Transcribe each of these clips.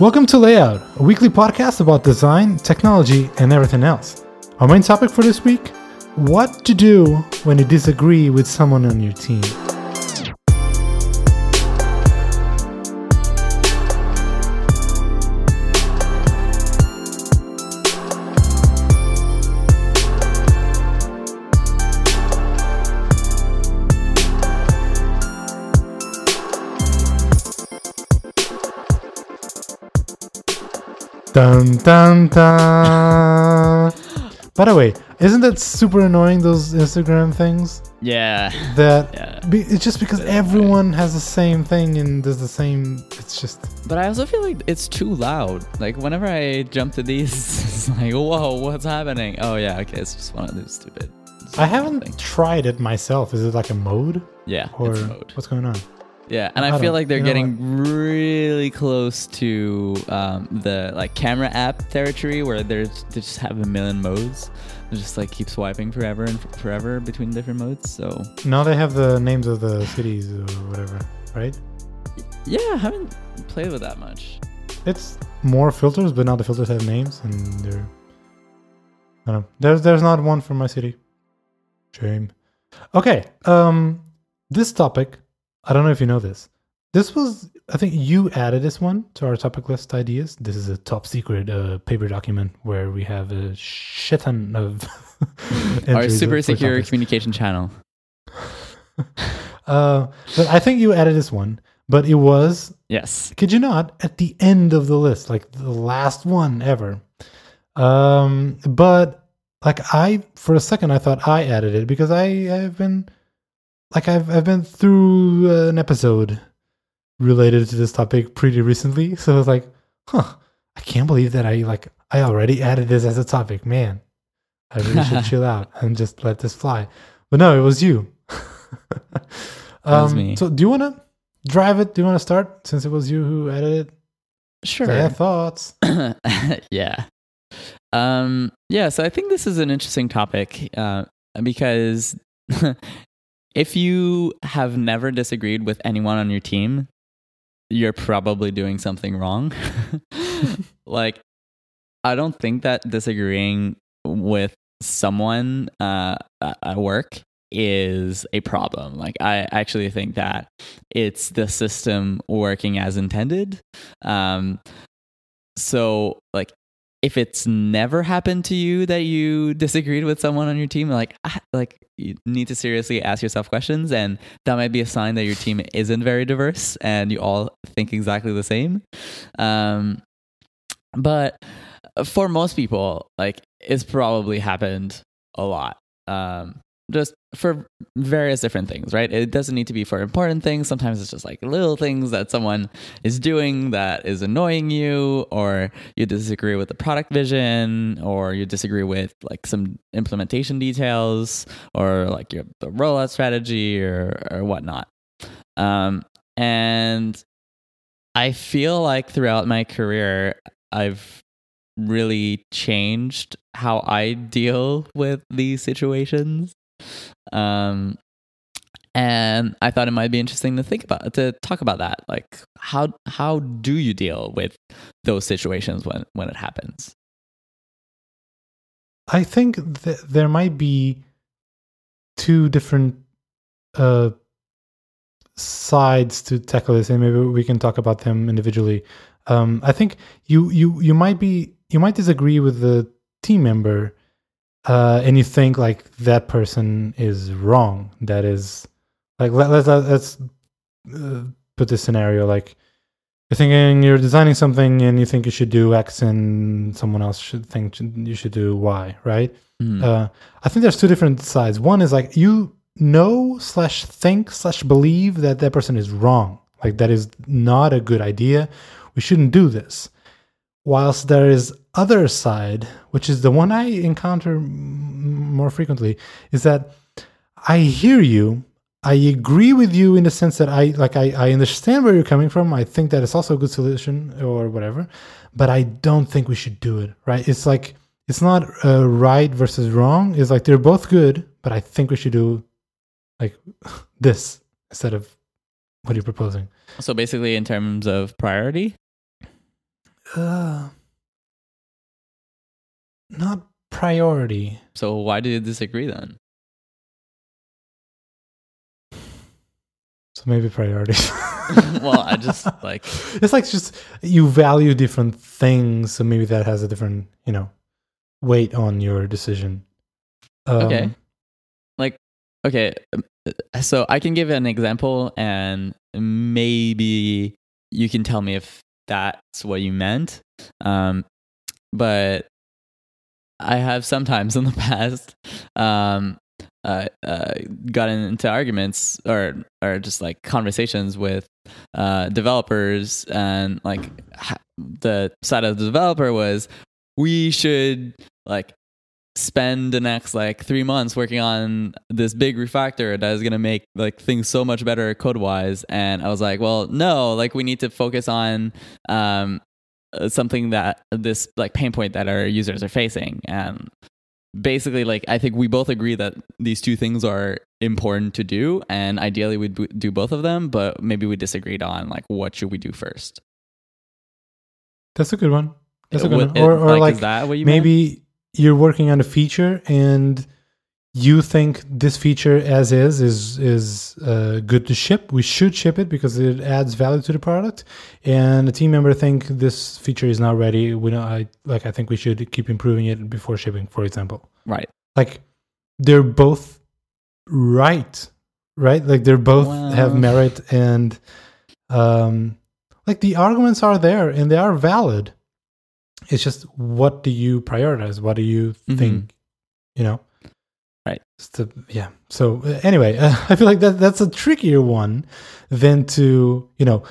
Welcome to Layout, a weekly podcast about design, technology, and everything else. Our main topic for this week what to do when you disagree with someone on your team. Dun dun dun. By the way, isn't that super annoying? Those Instagram things Yeah. that Yeah. be, it's just because everyone has the same thing and does the same. It's just But I also feel like it's too loud. Like whenever I jump to these, it's like, whoa, what's happening? Oh yeah, okay, it's just one of those stupid. I haven't things. tried it myself. Is it like a mode Yeah, or mode. what's going on? Yeah, and I I, feel like they're you know getting really close to um, the like camera app territory where there's they just have a million modes. They just like keep swiping forever and f- forever between different modes. So Now they have the names of the cities or whatever, right? yeah, I haven't played with that much. It's more filters, but now the filters have names and they're. I don't know. There's there's not one for my city. Shame. Okay. Um, this topic, I don't know if you know this. This was, I think you added this one to our topic list ideas. This is a top secret uh, paper document where we have a shit ton of Our super secure topics. communication channel. Uh, but I think you added this one, but it was Yes. Could you not at the end of the list, like the last one ever? Um, but like I, for a second, I thought I added it because I have been, like I've I've been through uh, an episode related to this topic pretty recently, so I was like, huh, I can't believe that I like I already added this as a topic, man. I really should chill out and just let this fly. But no, it was you. was um, me. So do you want to drive it? Do you want to start since it was you who added it? Sure. I have thoughts. yeah. Um, yeah, so I think this is an interesting topic uh, because if you have never disagreed with anyone on your team, you're probably doing something wrong. like, I don't think that disagreeing with someone uh, at work is a problem. Like, I actually think that it's the system working as intended. Um, so like if it's never happened to you that you disagreed with someone on your team like ah, like you need to seriously ask yourself questions and that might be a sign that your team isn't very diverse and you all think exactly the same. Um but for most people like it's probably happened a lot. Um just for various different things, right? It doesn't need to be for important things. Sometimes it's just like little things that someone is doing that is annoying you, or you disagree with the product vision, or you disagree with like some implementation details, or like your the rollout strategy, or or whatnot. Um, and I feel like throughout my career, I've really changed how I deal with these situations. Um, and I thought it might be interesting to think about to talk about that. Like how how do you deal with those situations when when it happens? I think th- there might be two different uh, sides to tackle this, and maybe we can talk about them individually. Um, I think you you you might be you might disagree with the team member, uh, and you think like that person is wrong. That is like let, let's let's uh, put this scenario like you're thinking you're designing something and you think you should do X and someone else should think you should do Y, right? Mhm. Uh, I think there's two different sides. One is like you know slash think slash believe that that person is wrong. Like that is not a good idea. We shouldn't do this. Whilst there is other side, which is the one I encounter m- more frequently, is that I hear you. I agree with you in the sense that I like I, I understand where you're coming from. I think that it's also a good solution or whatever, but I don't think we should do it. Right? It's like it's not uh, right versus wrong. It's like they're both good, but I think we should do like this instead of what you're proposing. So basically, in terms of priority, uh, not priority. So why do you disagree then? So maybe priorities. well, I just like it's like just you value different things, so maybe that has a different, you know, weight on your decision. Um, Okay. like okay, um, so I can give an example and maybe you can tell me if that's what you meant. Um but I have sometimes in the past um uh, uh, gotten into arguments or or just like conversations with uh, developers and like the side of the developer was we should like spend the next like three months working on this big refactor that is going to make like things so much better code wise and i was like well no like we need to focus on um uh, something that this like pain point that our users are facing and basically like i think we both agree that these two things are important to do and ideally we'd b- do both of them but maybe we disagreed on like what should we do first That's a good one. That's a good Would one. it- Or, or like, is that what you meant? You're working on a feature and you think this feature as is is is uh, good to ship. We should ship it because it adds value to the product. And a team member think this feature is not ready. We know, I like. I think we should keep improving it before shipping. For example, right like they're both right, right? Like they're both have merit and um, like the arguments are there and they are valid. It's just what do you prioritize? What do you Mhm. think? You know, Right. The, yeah. So uh, anyway, uh, I feel like that that's a trickier one than to you know.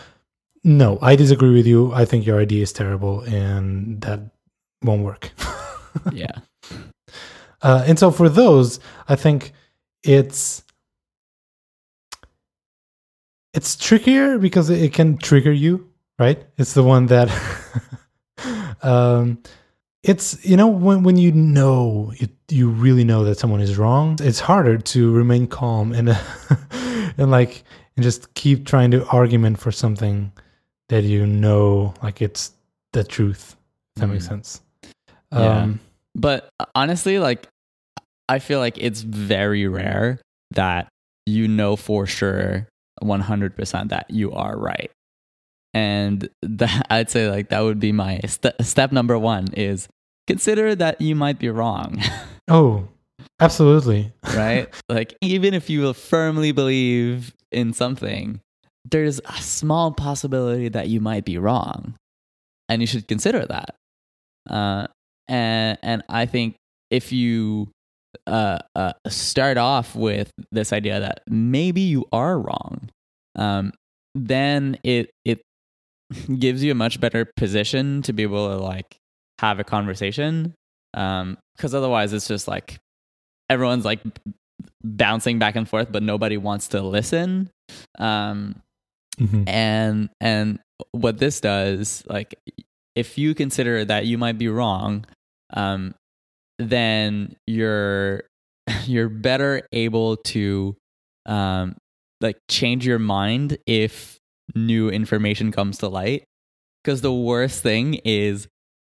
No, I disagree with you. I think your idea is terrible, and that won't work. yeah Uh, and so for those, I think it's it's trickier because it can trigger you, right? It's the one that um it's you know when when you know you, you really know that someone is wrong, it's harder to remain calm and and like and just keep trying to argument for something that you know like it's the truth. If that makes Mm. sense. Yeah. Um But honestly, like, I feel like it's very rare that you know for sure 100% that you are right. And that, I'd say, like, that would be my st- step number one is consider that you might be wrong, Oh, absolutely. right? like, even if you firmly believe in something, there's a small possibility that you might be wrong. And you should consider that. Uh, and and I think if you uh, uh, start off with this idea that maybe you are wrong, um, then it it gives you a much better position to be able to like have a conversation. Um, because otherwise, it's just like everyone's like bouncing back and forth, but nobody wants to listen. Um, Mhm. and and what this does like if you consider that you might be wrong um then you're you're better able to um like change your mind if new information comes to light. Because the worst thing is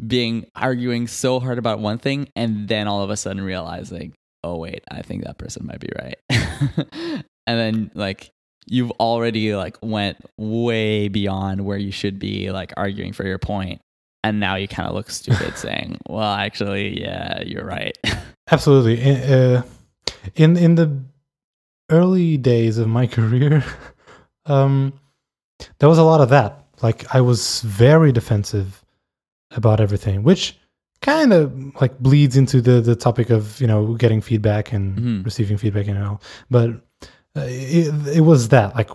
being arguing so hard about one thing and then all of a sudden realizing oh wait i think that person might be right. And then like you've already like went way beyond where you should be like arguing for your point. And now you kind of look stupid saying well actually yeah you're right. Absolutely. Uh, in in the early days of my career, um, there was a lot of that. Like I was very defensive about everything, which kind of like bleeds into the the topic of you know getting feedback and Mhm. receiving feedback and all. But uh, it, it was that like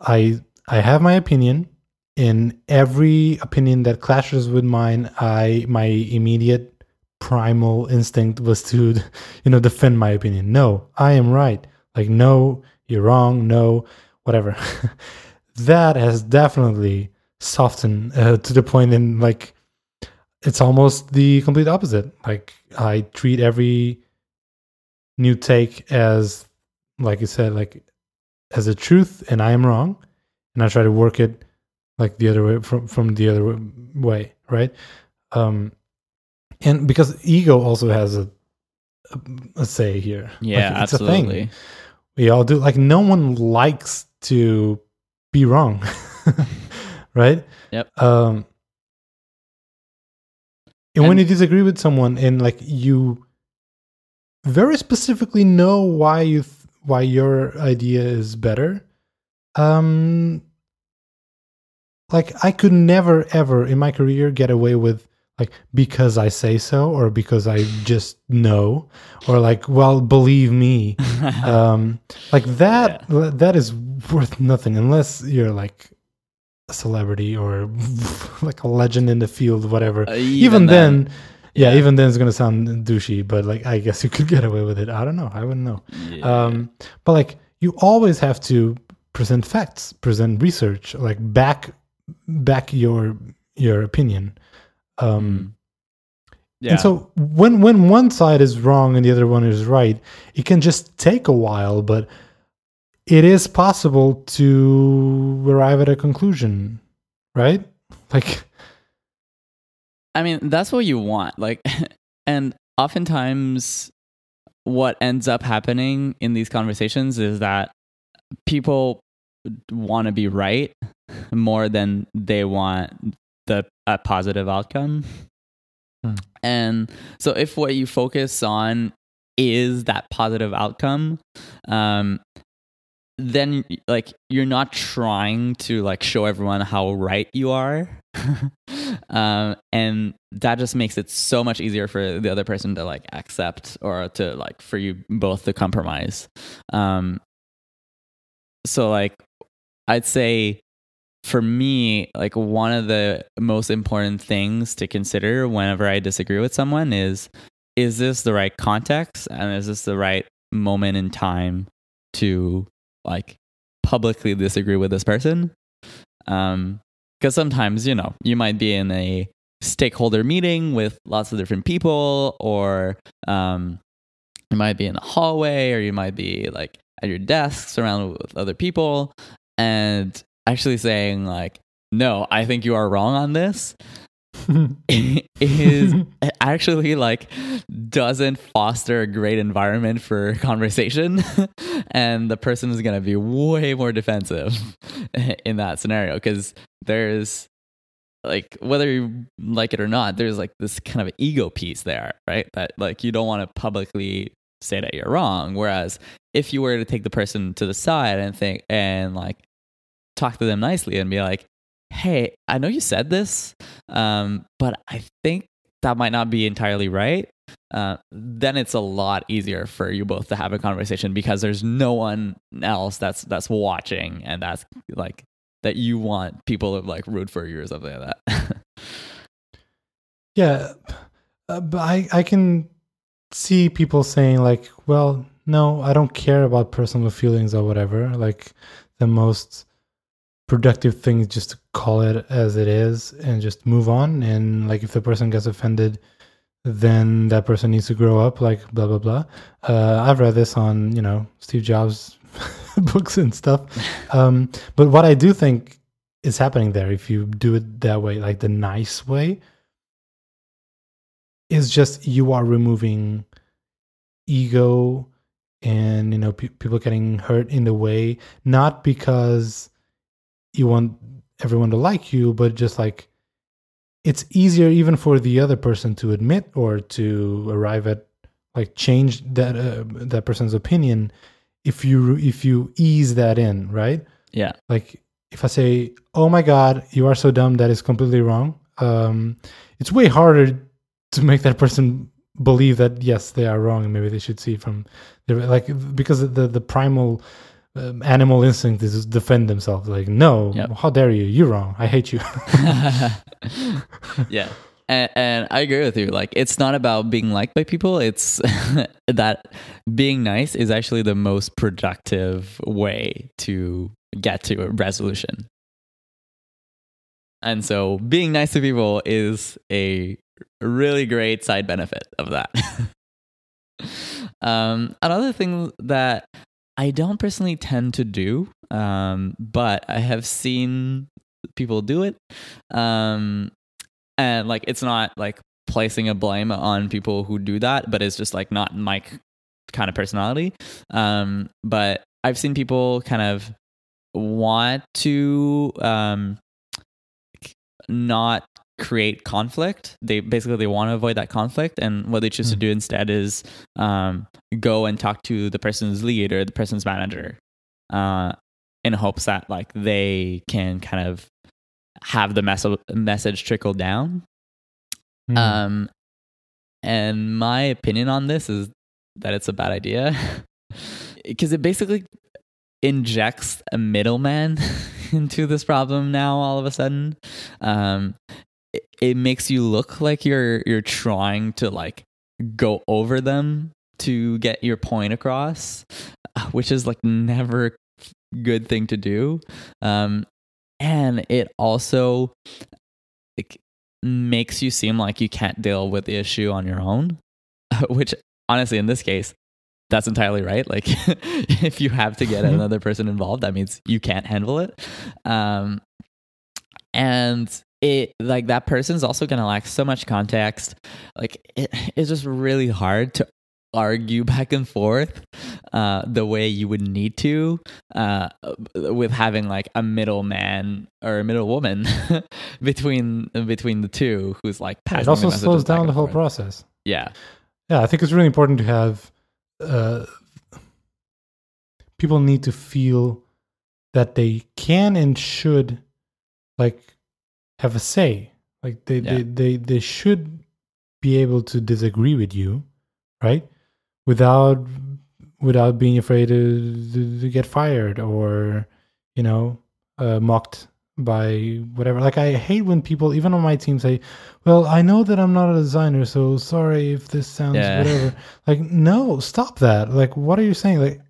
I I have my opinion. In every opinion that clashes with mine, I my immediate primal instinct was to you know defend my opinion no i am right like no you're wrong no whatever that has definitely softened uh, to the point in like it's almost the complete opposite like i treat every new take as like you said like as a truth and i am wrong and i try to work it like the other way from from the other way right? Um, and because ego also has a, a, a say here. Yeah, Like, it's absolutely. A thing. We all do. Like no one likes to be wrong, right? Yep. Um, and, when you disagree with someone and like you very specifically know why you th- why your idea is better, um, like I could never ever in my career get away with like because I say so or because I just know or like well believe me um like that that is worth nothing unless you're like a celebrity or like a legend in the field whatever Uh, even, then, yeah, yeah. even then it's gonna sound douchey but like i guess you could get away with it i don't know i wouldn't know Yeah. um but like you always have to present facts present research like back back your your opinion um Mm. yeah. and so when when one side is wrong and the other one is right, it can just take a while, but it is possible to arrive at a conclusion, right? Like I mean, that's what you want. Like, and oftentimes, what ends up happening in these conversations is that people want to be right more than they want the a positive outcome. Hmm. And so, if what you focus on is that positive outcome, um, then like you're not trying to like show everyone how right you are. Um and that just makes it so much easier for the other person to like accept or to like for you both to compromise. Um so like i'd say for me like one of the most important things to consider whenever i disagree with someone is is this the right context and is this the right moment in time to like publicly disagree with this person. Um because sometimes you know you might be in a stakeholder meeting with lots of different people or um you might be in a hallway or you might be like at your desk surrounded with other people and actually saying like no i think you are wrong on this is actually like doesn't foster a great environment for conversation and the person is going to be way more defensive in that scenario because there's like whether you like it or not there's like this kind of ego piece there right? That like you don't want to publicly say that you're wrong whereas if you were to take the person to the side and think and like talk to them nicely and be like hey i know you said this um, but i think that might not be entirely right uh, then it's a lot easier for you both to have a conversation because there's no one else that's that's watching and that's like that you want people to like root for you or something like that yeah, uh, but I I can see people saying like, well, no, I don't care about personal feelings or whatever. Like the most productive thing is just to call it as it is and just move on. And like if the person gets offended, then that person needs to grow up. Like blah blah blah. Uh, I've read this on you know Steve Jobs books and stuff. Um, but what I do think is happening there, if you do it that way, like the nice way, is just you are removing ego and you know pe- people getting hurt in the way not because you want everyone to like you but just like it's easier even for the other person to admit or to arrive at like change that uh, that person's opinion if you if you ease that in right? Yeah. Like if i say oh my god you are so dumb that is completely wrong um it's way harder to make that person believe that yes they are wrong and maybe they should see from their like because the the primal um, animal instinct is defend themselves like no Yep. how dare you you're wrong i hate you yeah. And, and I agree with you. Like, it's not about being liked by people. It's that being nice is actually the most productive way to get to a resolution. And so, being nice to people is a really great side benefit of that. um, another thing that I don't personally tend to do, um, but I have seen people do it, um, and like it's not like placing a blame on people who do that, but it's just like not my kind of personality. Um, but I've seen people kind of want to um, not create conflict. They basically they want to avoid that conflict, and what they choose mm. to do instead is um, go and talk to the person's lead or the person's manager, uh, in hopes that like they can kind of have the mes- message trickle down. Mm. Um, and my opinion on this is that it's a bad idea because it basically injects a middleman into this problem now all of a sudden um, it, it makes you look like you're you're trying to like go over them to get your point across which is like never a good thing to do um, and it also like, makes you seem like you can't deal with the issue on your own which honestly in this case that's entirely right. Like, if you have to get mm-hmm. another person involved, that means you can't handle it. Um, and it like that person's also gonna lack so much context. Like, it, it's just really hard to argue back and forth uh, the way you would need to uh, with having like a middleman or a middle woman between between the two who's like it also slows down the whole forth. process yeah yeah i think it's really important to have uh, people need to feel that they can and should like have a say like they, yeah. they they they should be able to disagree with you right without without being afraid to, to get fired or you know uh, mocked by whatever. Like I hate when people, even on my team, say, "Well, I know that I'm not a designer, so sorry if this sounds yeah. whatever." Like, no, stop that. Like, what are you saying? Like,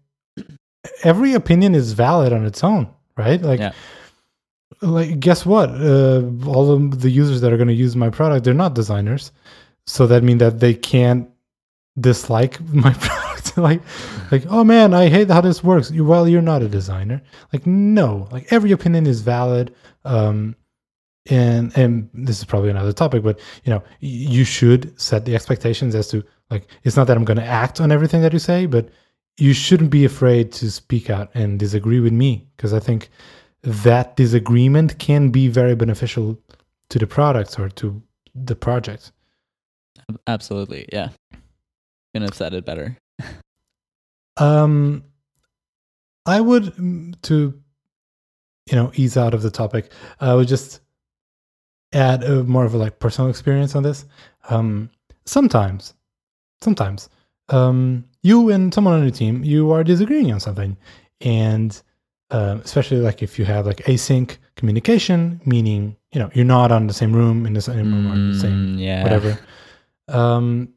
every opinion is valid on its own, right? Like. Yeah. Like, guess what? Uh, all of the users that are going to use my product, they're not designers, so that means that they can't dislike my product. Like like oh man i hate how this works. Well you're not a designer. Like no. Like every opinion is valid um and and this is probably another topic but you know you should set the expectations as to like it's not that i'm going to act on everything that you say but you shouldn't be afraid to speak out and disagree with me because i think that disagreement can be very beneficial to the product or to the project absolutely yeah couldn't have said it better um, I would mm, to you know ease out of the topic. I would just add a, more of a like personal experience on this. Um, sometimes, sometimes, um, you and someone on your team you are disagreeing on something, and uh, especially like if you have like async communication, meaning you know you're not on the same room in the same room mm, or the same mm, yeah. whatever. Um,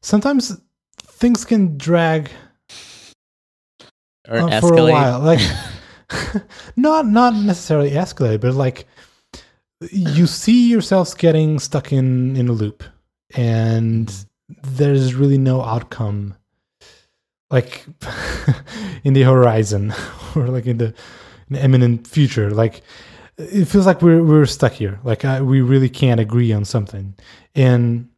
sometimes things can drag or uh, escalate. for a while. Like not not necessarily escalate, but like you see yourselves getting stuck in in a loop, and there's really no outcome, like in the horizon or like in the, in the imminent future. Like it feels like we're we're stuck here. Like I, we really can't agree on something, and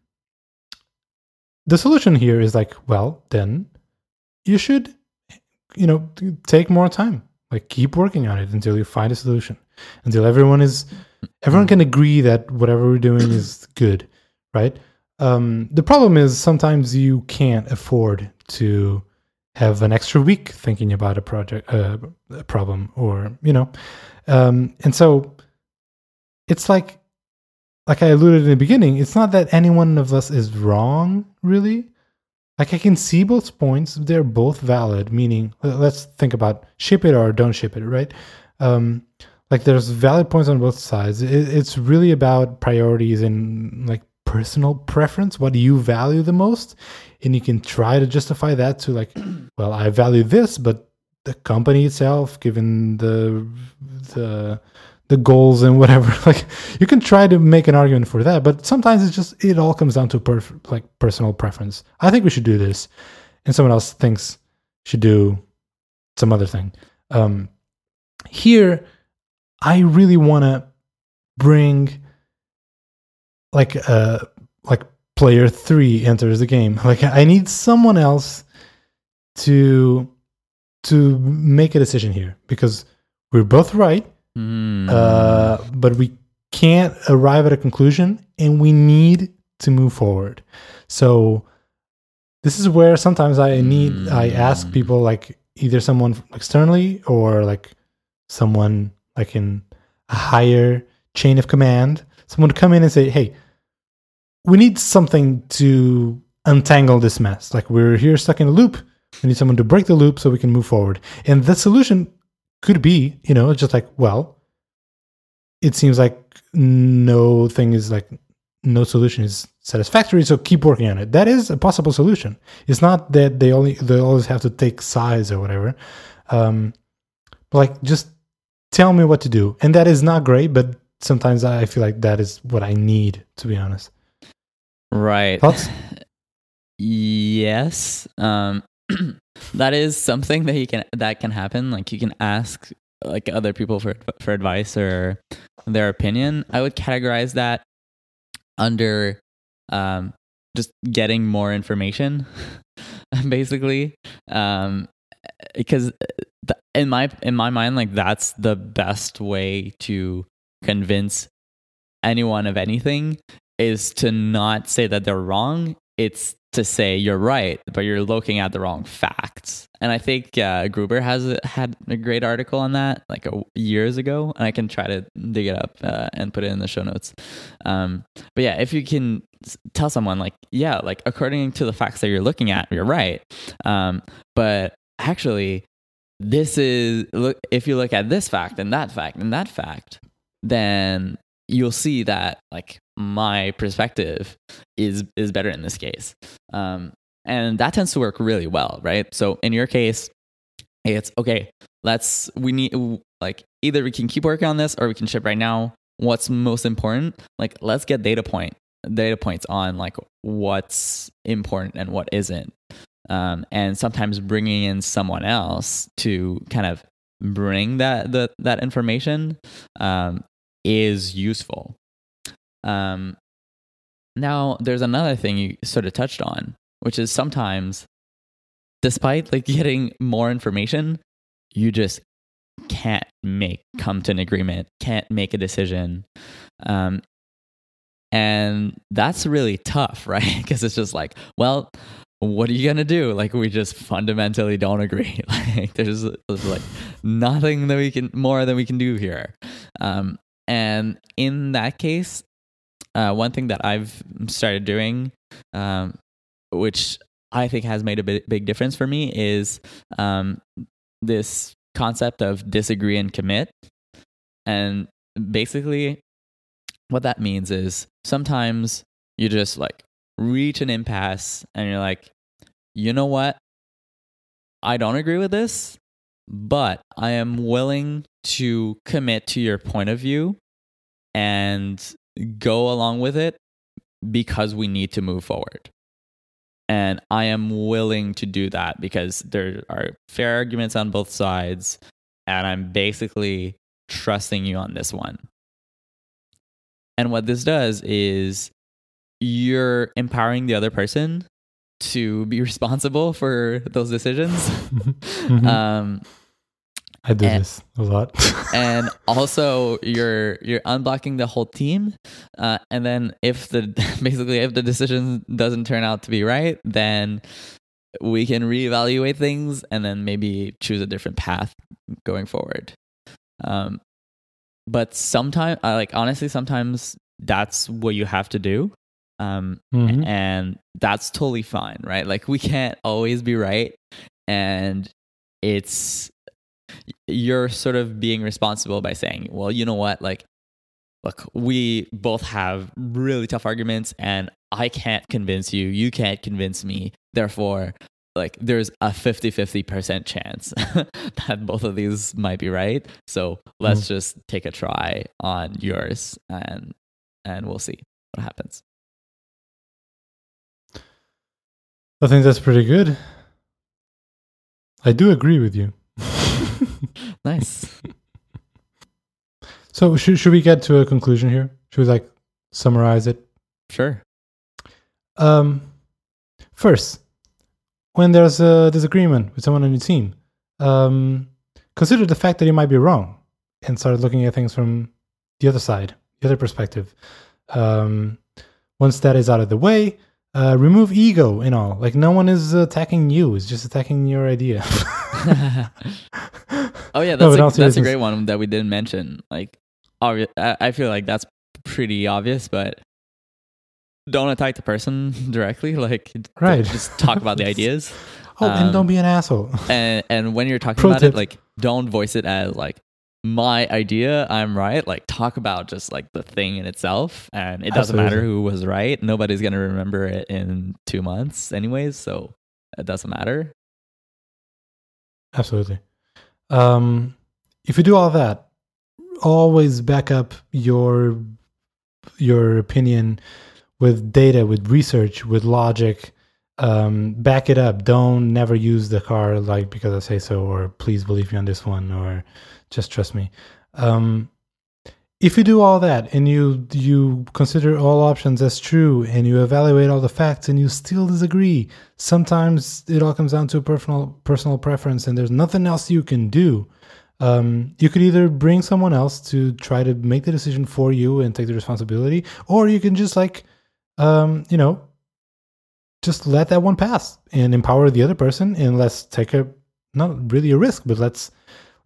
the solution here is like, well, then you should, you know, take more time. Like keep working on it until you find a solution. Until everyone is everyone can agree that whatever we're doing is good, right? Um, the problem is sometimes you can't afford to have an extra week thinking about a project, uh, a problem, or you know, um, and so it's like like I alluded in the beginning, it's not that any one of us is wrong, really. Like I can see both points; they're both valid. Meaning, let's think about ship it or don't ship it, right? Um, like there's valid points on both sides. It, it's really about priorities and like personal preference, what you value the most, and you can try to justify that to like, well, I value this, but the company itself, given the the the goals and whatever like you can try to make an argument for that but sometimes it's just it all comes down to per, like personal preference. I think we should do this and someone else thinks should do some other thing. Um here i really want to bring like uh like player three enters the game. Like I need someone else to to make a decision here because we're both right, Hmm. uh, but we can't arrive at a conclusion, and we need to move forward. So this is where sometimes I need I ask Mm. people like either someone externally or like someone like in a higher chain of command, someone to come in and say, "Hey, we need something to untangle this mess. Like we're here stuck in a loop. We need someone to break the loop so we can move forward." And the solution could be, you know, just like, well, it seems like no thing is like no solution is satisfactory, so keep working on it. That is a possible solution. It's not that they only they always have to take sides or whatever. Um, like just tell me what to do, and that is not great. But sometimes I feel like that is what I need, to be honest. Right. Thoughts? Yes. Um that is something that you can that can happen. Like you can ask like other people for for advice or their opinion. I would categorize that under um just getting more information basically. Um because th- in my in my mind like that's the best way to convince anyone of anything is to not say that they're wrong. It's to say you're right, but you're looking at the wrong facts. And I think uh, Gruber has had a great article on that like a, years ago, and I can try to dig it up uh, and put it in the show notes. Um, but yeah, if you can tell someone like, yeah, like according to the facts that you're looking at, you're right. Um, but actually, this is look if you look at this fact and that fact and that fact, then you'll see that like my perspective is is better in this case. Um and that tends to work really well right? So in your case it's okay let's we need like either we can keep working on this or we can ship right now. What's most important? Like let's get data point data points on like what's important and what isn't. Um, and sometimes bringing in someone else to kind of bring that the, that information um, is useful um, now, there's another thing you sort of touched on, which is sometimes, despite like getting more information, you just can't make come to an agreement, can't make a decision, um, and that's really tough, right? Because it's just like, well, what are you gonna do? Like, we just fundamentally don't agree. like, there's, there's like nothing that we can more than we can do here. Um, and in that case, uh, one thing that I've started doing, um, which I think has made a big, big difference for me, is um, this concept of disagree and commit. And basically, what that means is sometimes you just like reach an impasse and you're like, you know what? I don't agree with this, but I am willing to commit to your point of view and go along with it because we need to move forward. And I am willing to do that because there are fair arguments on both sides. And I'm basically trusting you on this one. And what this does is you're empowering the other person to be responsible for those decisions. Mhm. Um, I do and- this a lot. and also you're you're unblocking the whole team uh, and then if the basically if the decision doesn't turn out to be right then we can reevaluate things and then maybe choose a different path going forward um, but sometimes uh, like honestly sometimes that's what you have to do um, Mhm. and that's totally fine right like we can't always be right and it's you're sort of being responsible by saying well you know what? Like look we both have really tough arguments and i can't convince you. You can't convince me. Therefore like there's a 50-50% chance that both of these might be right. So let's hmm. just take a try on yours and and we'll see what happens. I think that's pretty good. I do agree with you. Nice So should should we get to a conclusion here? Should we like summarize it? Sure. Um, first, when there's a disagreement with someone on your team, um, consider the fact that you might be wrong and start looking at things from the other side, the other perspective. Um, once that is out of the way, uh, remove ego and all. Like no one is attacking you; it's just attacking your idea. oh yeah, that's, but a, that's a great one that we didn't mention. Like, obvi- I, I feel like that's pretty obvious, but don't attack the person directly. Like, Right. Just talk about the ideas, oh, and Um, don't be an asshole. and and when you're talking Pro about tip. it, like, don't voice it as like my idea. I'm right. Like, talk about just like the thing in itself, and it doesn't matter who was right. Nobody's gonna remember it in two months, anyways. So it doesn't matter. Absolutely. Um, if you do all that, always back up your your opinion with data, with research, with logic. Um, back it up. Don't never use the car like because I say so, or please believe me on this one, or just trust me. Um, if you do all that and you you consider all options as true and you evaluate all the facts and you still disagree, sometimes it all comes down to a personal personal preference and there's nothing else you can do. Um, you could either bring someone else to try to make the decision for you and take the responsibility, or you can just like, um, you know, just let that one pass and empower the other person and let's take a not really a risk, but let's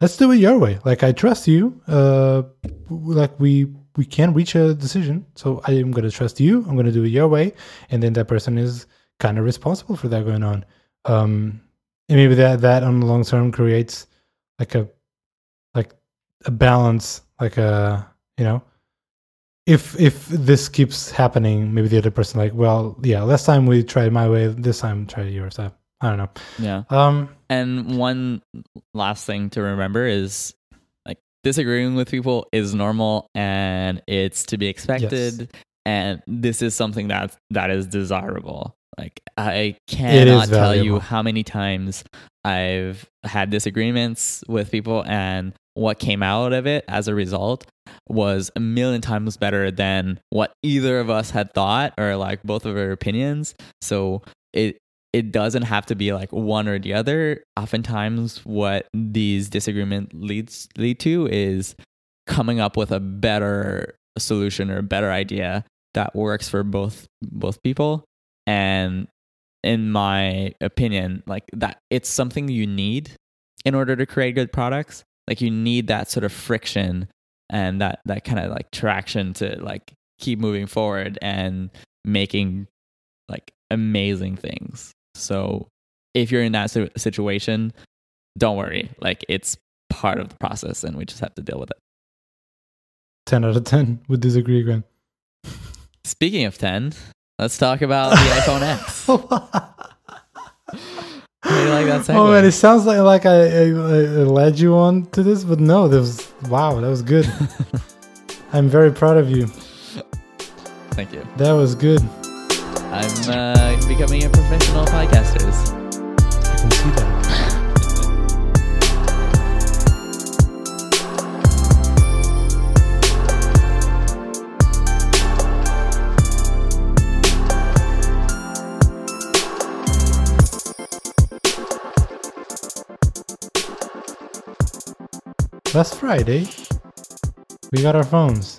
let's do it your way. Like I trust you. Uh, like we we can reach a decision, so I am to trust you. I'm to do it your way, and then that person is kind of responsible for that going on. Um, and maybe that that on the long term creates like a like a balance, like a you know. If if this keeps happening, maybe the other person like, well, yeah, last time we tried my way, this time try yours. I, I don't know. Yeah. Um, And one last thing to remember is like disagreeing with people is normal and it's to be expected and this is something that that is desirable. Like I cannot tell you how many times I've had disagreements with people and what came out of it as a result was a million times better than what either of us had thought or like both of our opinions. So it it doesn't have to be like one or the other. Oftentimes, what these disagreement leads lead to is coming up with a better solution or a better idea that works for both both people. And in my opinion, like that, it's something you need in order to create good products. Like you need that sort of friction and that that kind of like traction to like keep moving forward and making like amazing things. So if you're in that situation, don't worry. Like it's part of the process and we just have to deal with it. ten out of ten would disagree again. Speaking of 10, let's talk about the iPhone X. How do you like that segue? Oh man, it sounds like like I, I, I led you on to this, but no, that was wow, that was good. I'm very proud of you. Thank you. That was good. I'm uh, becoming a professional podcaster. I can see that. Last Friday, we got our phones.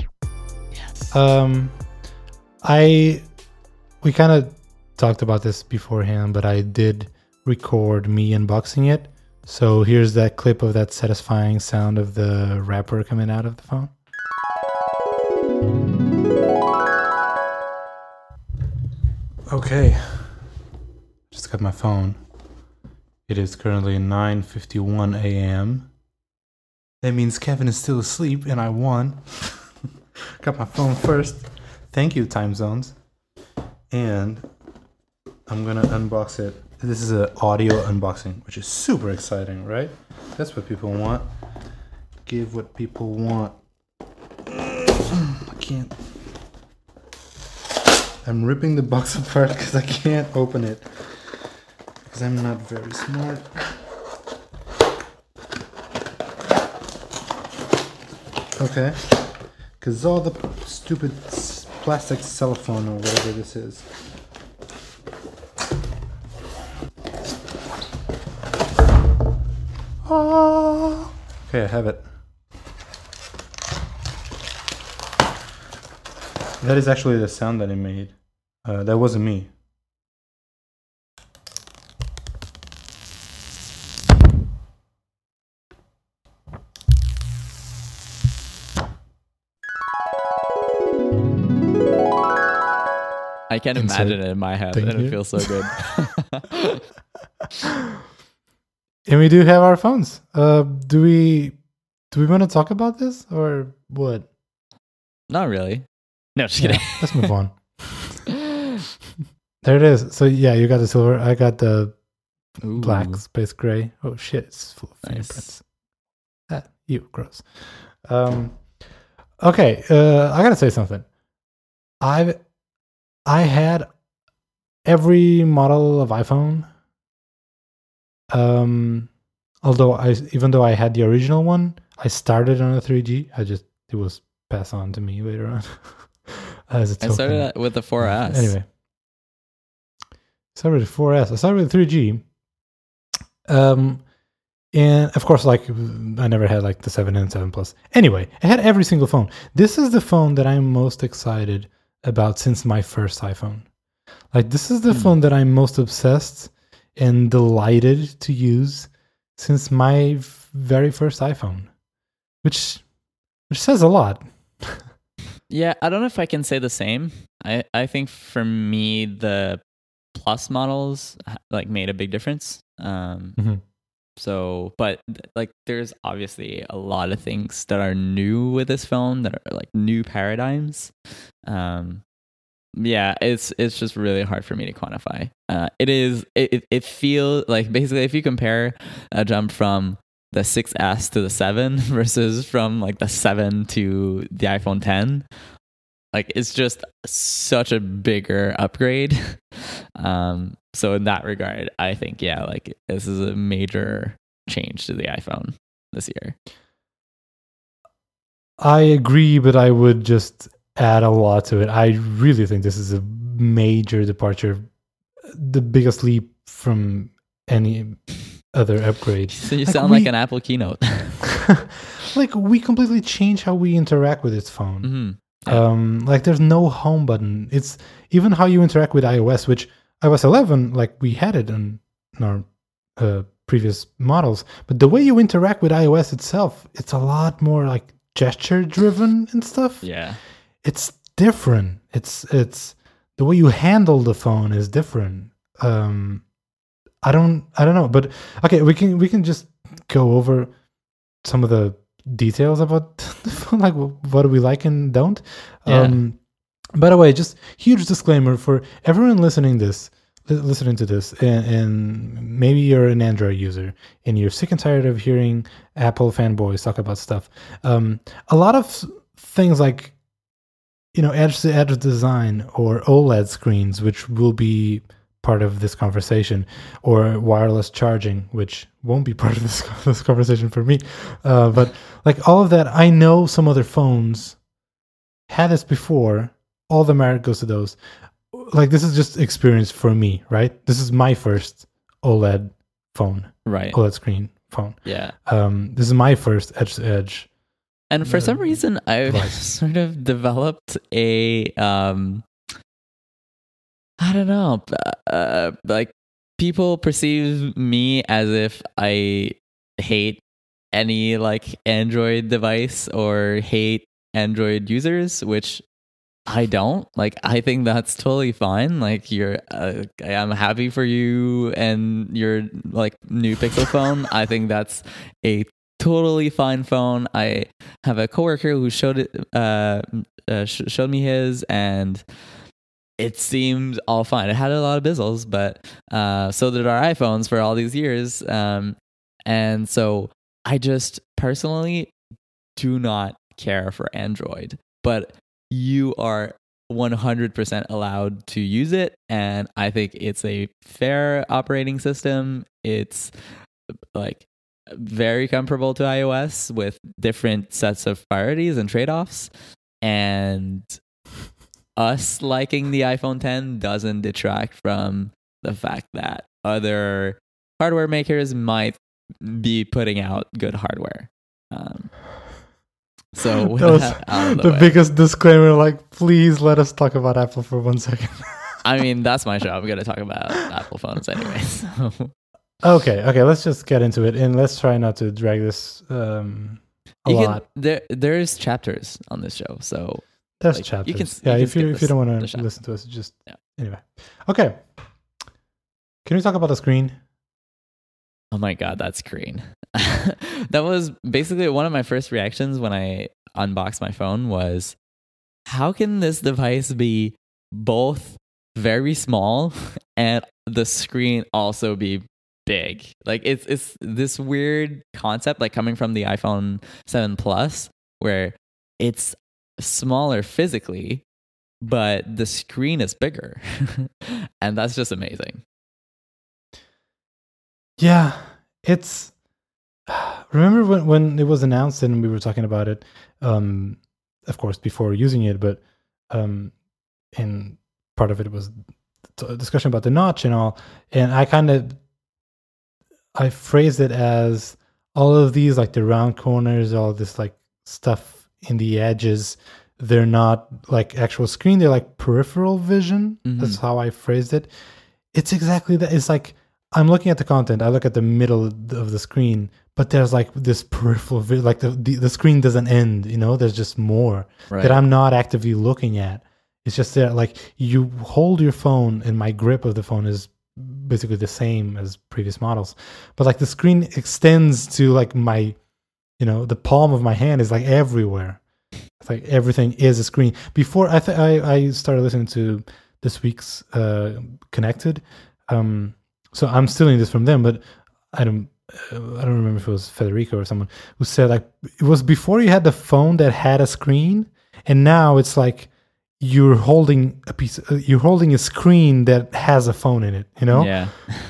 Yes. Um, I we kind of talked about this beforehand, but I did record me unboxing it. So here's that clip of that satisfying sound of the wrapper coming out of the phone. Okay, just got my phone. It is currently 9:51 a.m. That means Kevin is still asleep and I won. got my phone first. Thank you, time zones. And I'm gonna unbox it. This is an audio unboxing, which is super exciting, right? That's what people want. Give what people want. I can't. I'm ripping the box apart because I can't open it. Because I'm not very smart. Okay. Because all the stupid plastic cell phone or whatever this is. Oh. Okay, I have it. That is actually the sound that it made. Uh, that wasn't me. I can Insert. imagine it in my head, Thank and you. it feels so good. And we do have our phones. Uh, do we do we want to talk about this or what? Not really. No, just Yeah, kidding. let's move on. There it is. So yeah, you got the silver. I got the Ooh. black space gray. Oh shit, it's full of Nice. fingerprints. Ah, you gross. Um, okay, uh, I gotta say something. I've I had every model of iPhone. Um, although I even though I had the original one, I started on a 3G. I just it was passed on to me later on. As a I token. started with the 4S. Anyway, started with 4S. I started with 3G. Um, and of course, like I never had like the 7 and 7 Plus. Anyway, I had every single phone. This is the phone that I'm most excited about since my first iPhone. Like this is the Hmm. phone that I'm most obsessed and delighted to use since my very first iPhone, which which says a lot. Yeah, I don't know if I can say the same. I, I think for me the plus models like made a big difference. Um Mhm. So but like there's obviously a lot of things that are new with this phone that are like new paradigms. Um yeah, it's it's just really hard for me to quantify. Uh it is it it, it feels like basically if you compare a jump from the 6S to the 7 versus from like the 7 to the iPhone 10 like it's just such a bigger upgrade um so in that regard i think yeah like this is a major change to the iphone this year I agree, but I would just add a lot to it. I really think this is a major departure, the biggest leap from any other upgrade. so you Like, sound like an apple keynote like we completely change how we interact with this phone. hmm Yeah. Um, like there's no home button. It's even how you interact with iOS, which iOS 11, like we had it in, in our uh, previous models, but the way you interact with iOS itself, it's a lot more like gesture driven and stuff. yeah It's different. It's it's the way you handle the phone is different. Um, I don't I don't know, but okay, we can we can just go over some of the details about the phone, like what we like and don't. Yeah. Um, by the way, just huge disclaimer for everyone listening this listening to this and, and maybe you're an android user and you're sick and tired of hearing apple fanboys talk about stuff um, a lot of things like you know edge to edge design or oled screens which will be part of this conversation or wireless charging which won't be part of this, this conversation for me. Uh, but like all of that i know some other phones had this before. All the merit goes to those. Like this is just experience for me right? This is my first oled phone. Right. Oled screen phone. Yeah. Um this is my first edge to edge and for some reason i've device. sort of developed a um i don't know uh, like people perceive me as if i hate any like android device or hate android users which i don't. Like i think that's totally fine. Like you're uh, i'm happy for you and your like new pixel phone. I think that's a totally fine phone. I have a coworker who showed it uh, uh sh- showed me his and it seemed all fine. It had a lot of bezels, but uh, so did our iPhones for all these years. Um, and so I just personally do not care for Android, but you are 100% allowed to use it. And I think it's a fair operating system. It's like very comparable to iOS with different sets of priorities and trade offs. And us liking the iPhone 10 doesn't detract from the fact that other hardware makers might be putting out good hardware. Um, so with that was that out of the, the biggest disclaimer. Like, please let us talk about Apple for one second. I mean, that's my show. I'm going to talk about Apple phones anyway. So okay, okay. Let's just get into it, and let's try not to drag this um, a you lot. can, there, there's chapters on this show. So There's like, you chapters. can- you yeah, can if you if you don't want to listen to us, just Yeah. anyway. Okay. Can we talk about the screen? Oh my god, that's green. that was basically one of my first reactions when I unboxed my phone was how can this device be both very small and the screen also be big? Like it's it's this weird concept like coming from the iPhone 7 Plus where it's smaller physically but the screen is bigger. and that's just amazing. Yeah, it's. Remember when when it was announced and we were talking about it, um, of course before using it, but um, in part of it was discussion about the notch and all, and I kind of I phrased it as all of these like the round corners, all this like stuff in the edges. They're not like actual screen; they're like peripheral vision. Mm-hmm. That's how I phrased it. It's exactly that. It's like I'm looking at the content. I look at the middle of the screen, but there's like this peripheral, vi- like the, the the screen doesn't end. You know, there's just more Right. that I'm not actively looking at. It's just there. Like you hold your phone, and my grip of the phone is basically the same as previous models, but like the screen extends to like my, you know, the palm of my hand is like everywhere. It's like everything is a screen. Before I th- I I started listening to this week's uh, Connected. Um, so I'm stealing this from them, but I don't. Uh, I don't remember if it was Federico or someone who said like it was before you had the phone that had a screen, and now it's like you're holding a piece. Uh, you're holding a screen that has a phone in it. You know, Yeah.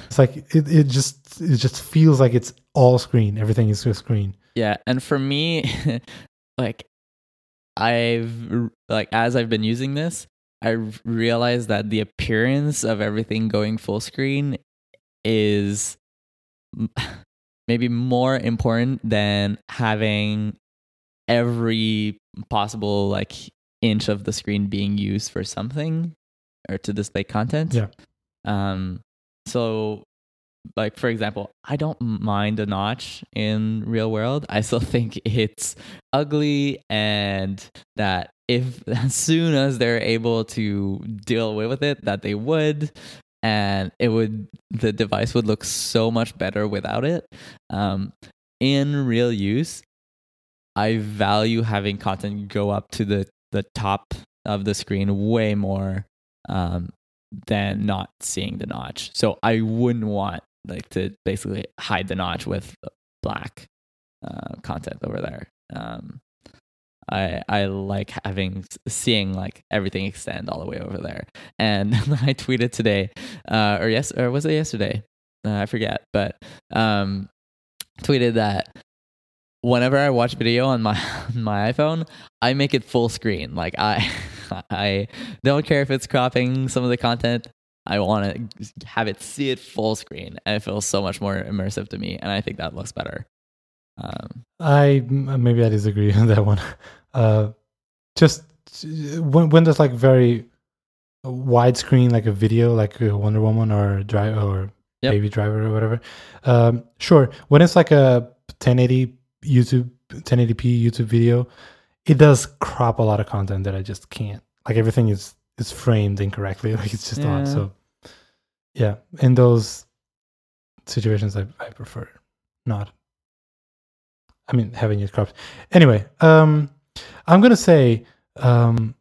it's like it, it just it just feels like it's all screen. Everything is a screen. Yeah, and for me, like I've like as I've been using this, I realized that the appearance of everything going full screen is maybe more important than having every possible like inch of the screen being used for something or to display content. Yeah. Um so like for example, I don't mind a notch in real world. I still think it's ugly and that if as soon as they're able to deal away with it that they would and it would the device would look so much better without it. Um in real use, I value having content go up to the the top of the screen way more um, than not seeing the notch. So I wouldn't want like to basically hide the notch with black uh, content over there. Um, I I like having seeing like everything extend all the way over there. And I tweeted today, uh, or yes, or was it yesterday? Uh, I forget, but um, tweeted that whenever I watch video on my on my iPhone, I make it full screen. Like I I don't care if it's cropping some of the content. I want to have it see it full screen, and it feels so much more immersive to me. And I think that looks better. Um, I maybe I disagree on that one. Uh, just uh, when when there's like very widescreen, like a video, like Wonder Woman or Drive or Yep. Baby Driver or whatever. Um, sure. When it's like a 1080 YouTube 1080p YouTube video, it does crop a lot of content that I just can't. Like everything is is framed incorrectly. Like it's just Yeah. odd. So yeah, in those situations, I I prefer not. I mean, having it cropped. Anyway, um, I'm gonna say, um,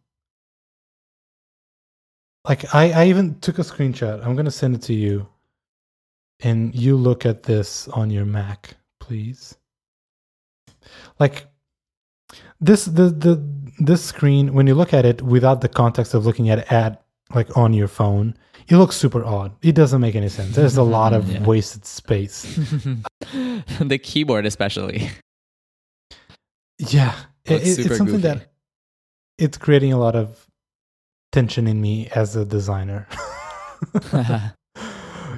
like I, I even took a screenshot. I'm gonna send it to you, and you look at this on your Mac, please. Like this, the the this screen when you look at it without the context of looking at at like on your phone, it looks super odd. It doesn't make any sense. There's a lot of Yeah. wasted space. the keyboard, especially. Yeah, it, it- it's something goofy. that it's creating a lot of tension in me as a designer.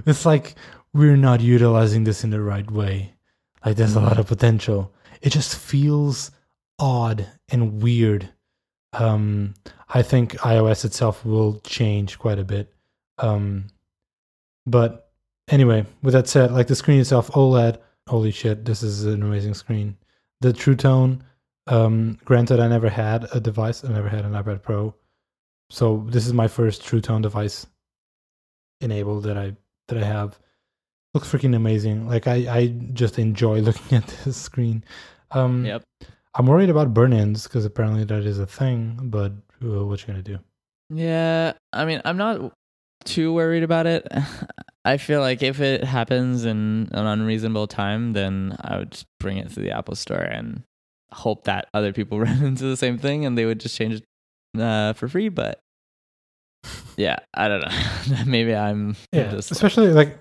it's like we're not utilizing this in the right way. Like there's a lot mm-hmm. of potential. It just feels odd and weird. Um, I think iOS itself will change quite a bit. Um, but anyway, with that said, like the screen itself, OLED, holy shit, this is an amazing screen. The True Tone, um, granted, I never had a device, I never had an iPad Pro, so this is my first True Tone device enabled that I that I have. Looks freaking amazing. Like I, I just enjoy looking at this screen. Um, yep. I'm worried about burn-ins because apparently that is a thing. But uh, what you gonna do? Yeah, I mean, I'm not too worried about it. I feel like if it happens in an unreasonable time, then I would just bring it to the Apple Store and hope that other people run into the same thing and they would just change it uh, for free. But yeah, I don't know. Maybe I'm Yeah, just especially like like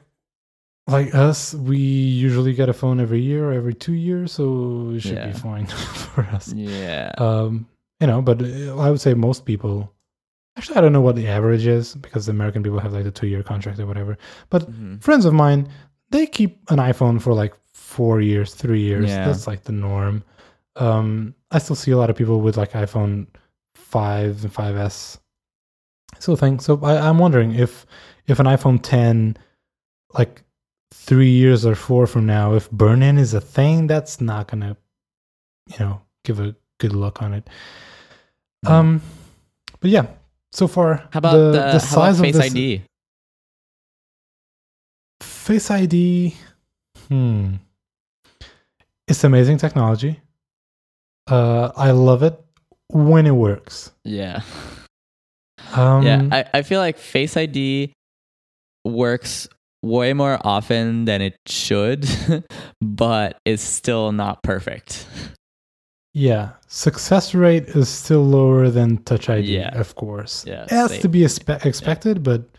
us, we usually get a phone every year or every two years, so it should Yeah. be fine for us. yeah. Um, you know, but uh, I would say most people. Actually, I don't know what the average is because American people have like the two-year contract or whatever. But Mhm. friends of mine, they keep an iPhone for like four years, three years. Yeah. That's like the norm. Um, I still see a lot of people with like iPhone five and 5S. Still think so. I, I'm wondering if if an iPhone 10, like three years or four from now, if burn-in is a thing, that's not gonna, you know, give a good look on it. Mhm. Um, but yeah, so far How about the, the, the size about of Face ID? Face ID, hmm, it's amazing technology. Uh, I love it when it works. Yeah. Um, yeah, I, I feel like Face ID works way more often than it should, but it's still not perfect. yeah, success rate is still lower than Touch ID, Yeah. of course. Yeah, it has same. to be expe- expected, but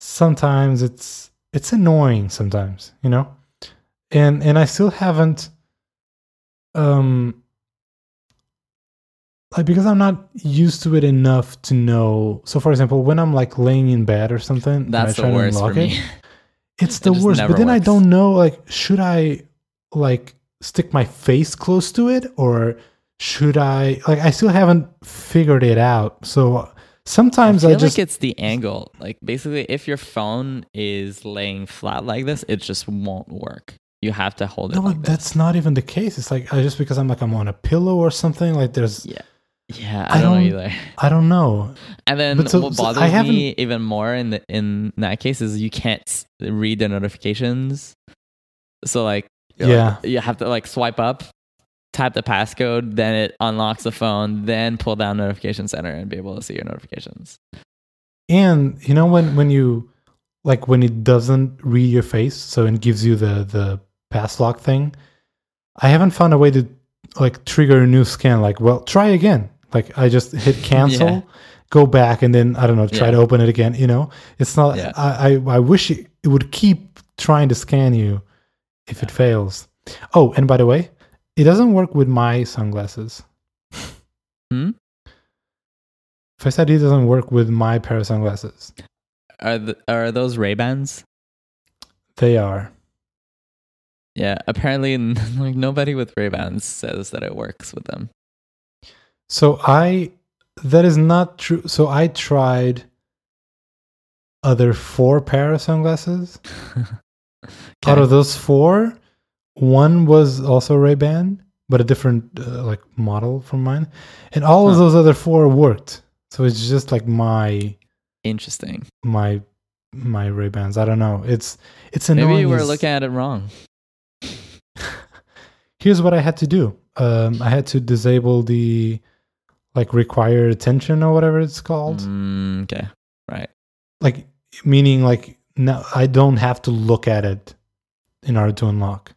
sometimes it's it's annoying. Sometimes, you know, and and I still haven't, um, like because I'm not used to it enough to know. So, for example, when I'm like laying in bed or something, and I That's try the to worst for unlock it, it's the just worst. But then I don't know. Like, should I like stick my face close to it, or should I? Like, I still haven't figured it out. So sometimes I I, just like it's the angle. Like basically, if your phone is laying flat like this, it just won't work. You have to hold it no, like this. that's not even the case. It's like I, just because I'm like I'm on a pillow or something. Like there's Yeah. Yeah, I I, don't, don't- know either. I don't know. And then so- what I bothers haven't- me even more in the in that case is you can't read the notifications. So like like- Yeah. you have to like swipe up, type the passcode, then it unlocks the phone, then pull down notification center and be able to see your notifications. And you know when when you like when it doesn't read your face, so it gives you the the pass lock thing. I haven't found a way to like trigger a new scan. Like, well, try again. Like I just hit cancel, Yeah. go back, and then I don't know, try Yeah. to open it again. You know, it's not. Yeah. I, I I wish it, it would keep trying to scan you if it fails. Oh, and by the way, it doesn't work with my sunglasses. Hmm? Face ID doesn't work with my pair of sunglasses. Are the, are those Ray Bans? They are. Yeah, apparently like nobody with Ray Bans says that it works with them. So I that is not true. So I tried other four pair of sunglasses. Out of those four, one was also Ray Ban, but a different uh, like model from mine, and all of those other four worked. So it's just like my Interesting. my my Ray Bans. I don't know. It's it's annoying. Maybe we're as- looking at it wrong. Here's what I had to do. Um, I had to disable the like required attention or whatever it's called. Mm, okay. Right. like meaning like now I don't have to look at it in order to unlock.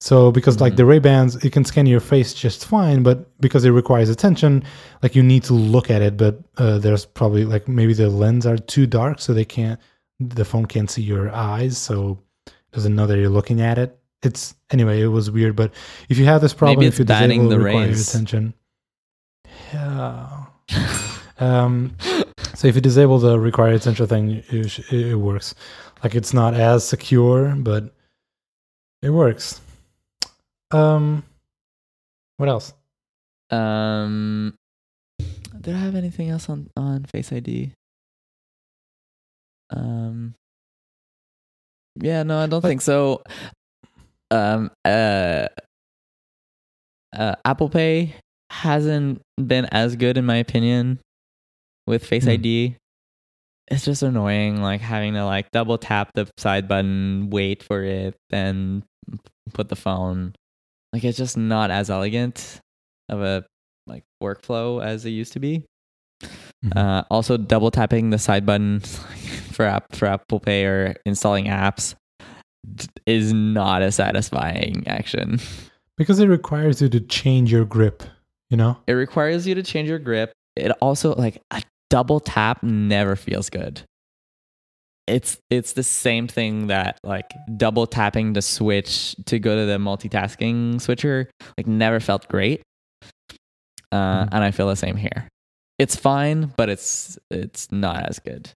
So because like Mhm. the Ray Bans, it can scan your face just fine, but because it requires attention, like you need to look at it. But uh, there's probably like maybe the lens are too dark, so they can't, the phone can't see your eyes, so it doesn't know that you're looking at it. It's anyway, it was weird. But if you have this problem, Maybe if you it's banning disable the rays. attention, yeah. Um, so if you disable the required essential thing, it, sh- it works. Like it's not as secure, but it works. Um, what else? Um, did I have anything else on on Face ID? Um, yeah, no, I don't But- think so. Um, uh, uh, Apple Pay hasn't been as good in my opinion with Face Hmm. ID. It's just annoying, like having to like double tap the side button, wait for it, then put the phone. Like it's just not as elegant of a like workflow as it used to be. Mhm. Uh, also, double tapping the side button for app for Apple Pay or installing apps is not a satisfying action. because it requires you to change your grip. You know. It requires you to change your grip. It also like a double tap never feels good. It's it's the same thing that like double tapping the switch to go to the multitasking switcher like never felt great. Uh, Mhm. and I feel the same here. It's fine, but it's it's not as good.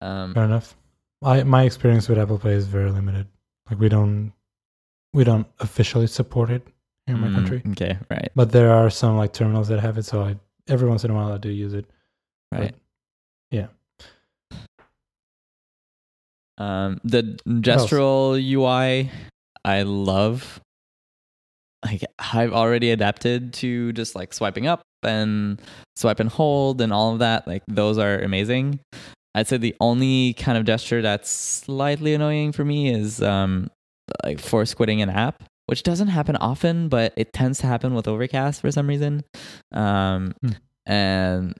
Um, Fair enough. I my experience with Apple Pay is very limited. Like we don't we don't officially support it in my mm, country, Okay, right, but there are some like terminals that have it. So I every once in a while I do use it. right. yeah. Um, the gestural UI, I love. Like I've already adapted to just like swiping up and swipe and hold and all of that. Like those are amazing. I'd say the only kind of gesture that's slightly annoying for me is um like force quitting an app, which doesn't happen often, but it tends to happen with Overcast for some reason. Um, Hmm. and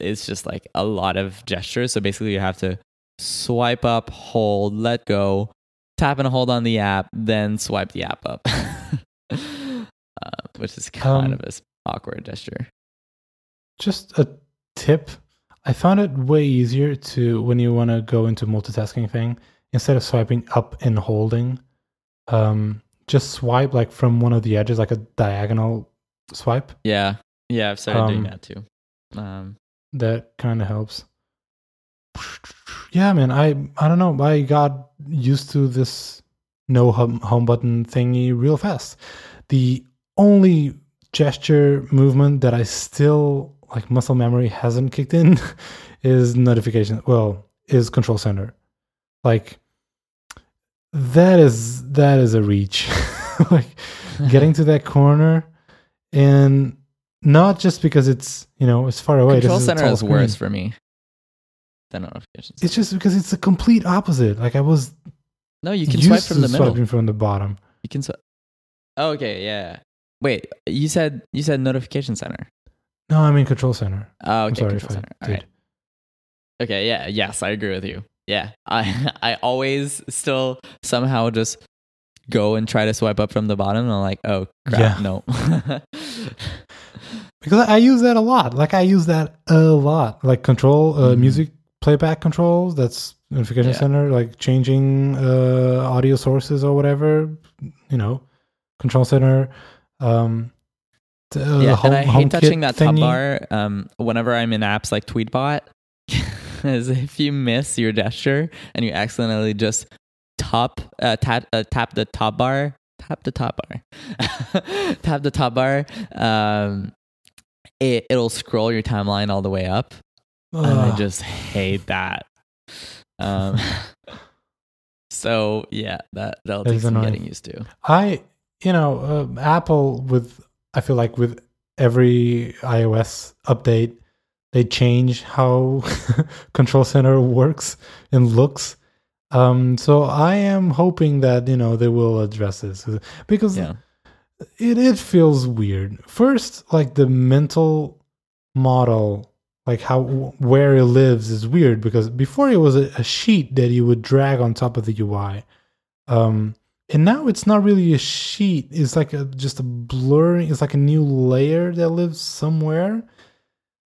it's just like a lot of gestures. So basically, you have to swipe up, hold, let go, tap and hold on the app, then swipe the app up, uh, which is kind Um, of a s- awkward gesture. Just a tip. I found it way easier to when you want to go into multitasking thing instead of swiping up and holding. Um, just swipe like from one of the edges, like a diagonal swipe. Yeah, yeah, I've started doing um, that too. Um, That kind of helps. Yeah, man. I I don't know. I got used to this no home, home button thingy real fast. The only gesture movement that I still like muscle memory hasn't kicked in is notification. Well, is control center. Like that is that is a reach. like getting to that corner and not just because it's you know it's far away. Control center is screen. worse for me than notifications. It's just because it's the complete opposite. Like I was no, you can swipe from the middle. swiping from the bottom. You can swipe. Oh, okay, yeah. Wait, you said you said notification center. No, I mean control center. Oh, I'm okay, sorry control center. All did. Okay, yeah, yes, I agree with you. Yeah, I I always still somehow just go and try to swipe up from the bottom, and I'm like, oh crap, Yeah. no. Because I use that a lot. Like I use that a lot. Like control uh, Mhm. music playback controls. That's notification Yeah. center. Like changing uh, audio sources or whatever. You know, control center. Um, t- uh, yeah, home- and I hate touching that top bar. Um, whenever I'm in apps like Tweetbot, as if you miss your gesture and you accidentally just top uh, tap uh, tap the top bar, tap the top bar, tap the top bar. Um, it it'll scroll your timeline all the way up, and I just hate that. Um, so yeah, that that'll That take some annoying. getting used to. I, you know, uh, Apple with I feel like with every iOS update, they change how Control Center works and looks. Um, so I am hoping that you know they will address this because Yeah. it it feels weird. First, like the mental model, like how where it lives is weird because before it was a, a sheet that you would drag on top of the UI, um, and now it's not really a sheet. It's like a, just a blurring. It's like a new layer that lives somewhere.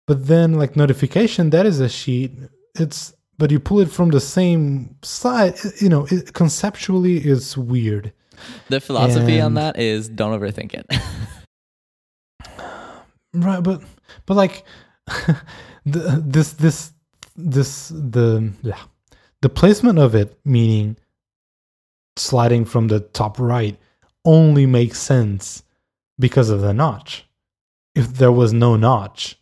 But then, like notification, that is a sheet. It's but you pull it from the same side. You know, it, conceptually, it's weird. The philosophy on that is don't overthink it. right, but but like the, this this this the yeah the placement of it meaning sliding from the top right only makes sense because of the notch. If there was no notch,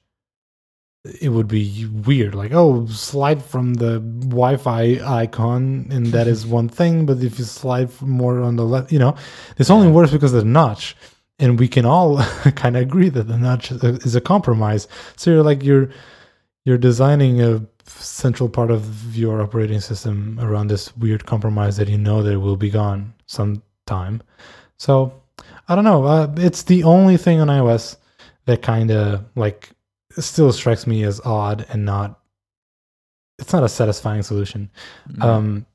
it would be weird. Like, oh, slide from the Wi-Fi icon, and that is one thing. But if you slide more on the left, you know, this only works because of the notch. And we can all kind of agree that the notch is a compromise. So you're like you're you're designing a central part of your operating system around this weird compromise that you know that will be gone sometime. So I don't know. Uh, it's the only thing on iOS that kind of like still strikes me as odd and not. It's not a satisfying solution, Mm. um,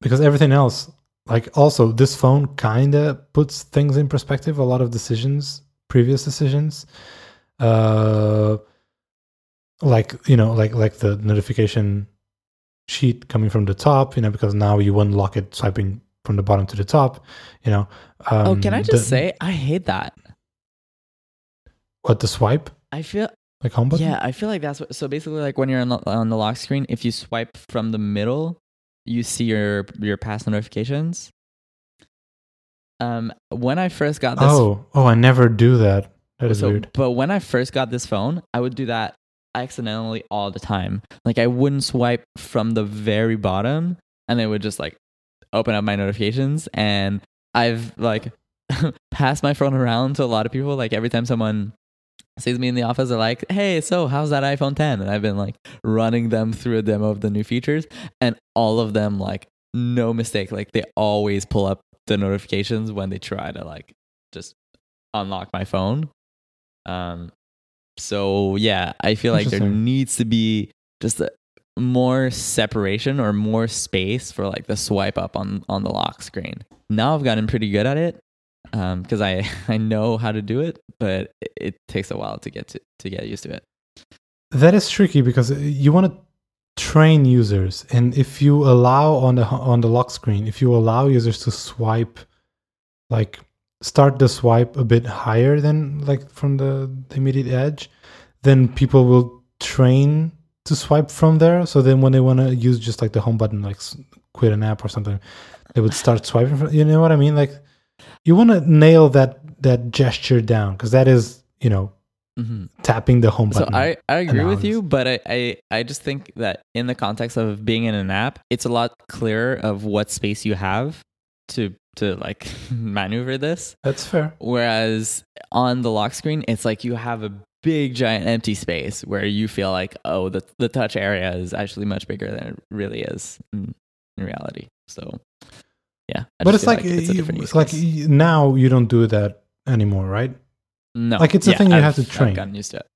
because everything else, like also this phone, kind of puts things in perspective. A lot of decisions, previous decisions, uh, like you know, like like the notification sheet coming from the top, you know, because now you unlock it swiping from the bottom to the top, you know. Um, oh, can I just the- say I hate that. what the swipe I feel like home button? yeah, I feel like that's what. So basically, like when you're on the, on the lock screen, if you swipe from the middle, you see your your past notifications. Um, when I first got this Oh, oh, I never do that. That is so, weird. But when I first got this phone, I would do that accidentally all the time. Like I wouldn't swipe from the very bottom and it would just like open up my notifications and I've like passed my phone around to a lot of people like every time someone sees me in the office they're like, "Hey, so how's that iPhone 10?" and I've been like running them through a demo of the new features and all of them like no mistake like they always pull up the notifications when they try to like just unlock my phone um, so yeah, I feel like there needs to be just a, more separation or more space for like the swipe up on on the lock screen. Now I've gotten pretty good at it Um, because I I know how to do it, but it, it takes a while to get to to get used to it. That is tricky because you want to train users, and if you allow on the on the lock screen, if you allow users to swipe, like start the swipe a bit higher than like from the, the immediate edge, then people will train to swipe from there. So then when they want to use just like the home button, like quit an app or something, they would start swiping. From, you know what I mean? Like you want to nail that that gesture down because that is you know hmm tapping the home button. So. I, I agree with you, but I, I I just think that in the context of being in an app, it's a lot clearer of what space you have to to like maneuver this. That's fair. Whereas on the lock screen, it's like you have a big giant empty space where you feel like, oh, the the touch area is actually much bigger than it really is in, in reality. So yeah, I but it's feel like, it's a you- different use like case. now you don't do that anymore, right? no, like, it's a thing you have to train. I've gotten used to it,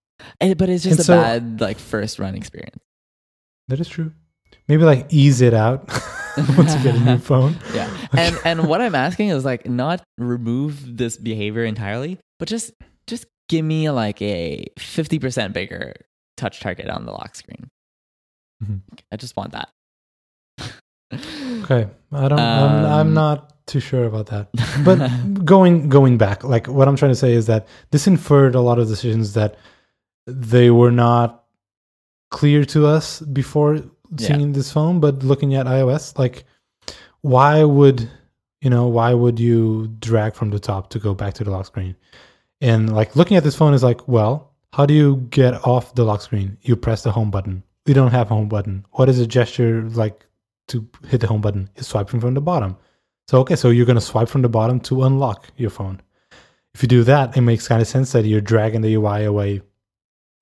Eh, but it's just And a so- bad like first run experience. That is true. Maybe like ease it out once you get a new phone. Yeah. And and what I'm asking is like not remove this behavior entirely, but just just give me like a 50% bigger touch target on the lock screen. Mhm. I just want that. Okay, I don't. I'm, I'm Um, not too sure about that. But going going back, like what I'm trying to say is that this inferred a lot of decisions that they were not clear to us before seeing this phone. But looking at iOS, like why would you know why would you drag from the top to go back to the lock screen? And like looking at this phone is like, well, how do you get off the lock screen? You press the home button. We don't have a home button. What is a gesture like to hit the home button? Is swiping from the bottom. So okay, so you're gonna swipe from the bottom to unlock your phone. If you do that, it makes kind of sense that you're dragging the UI away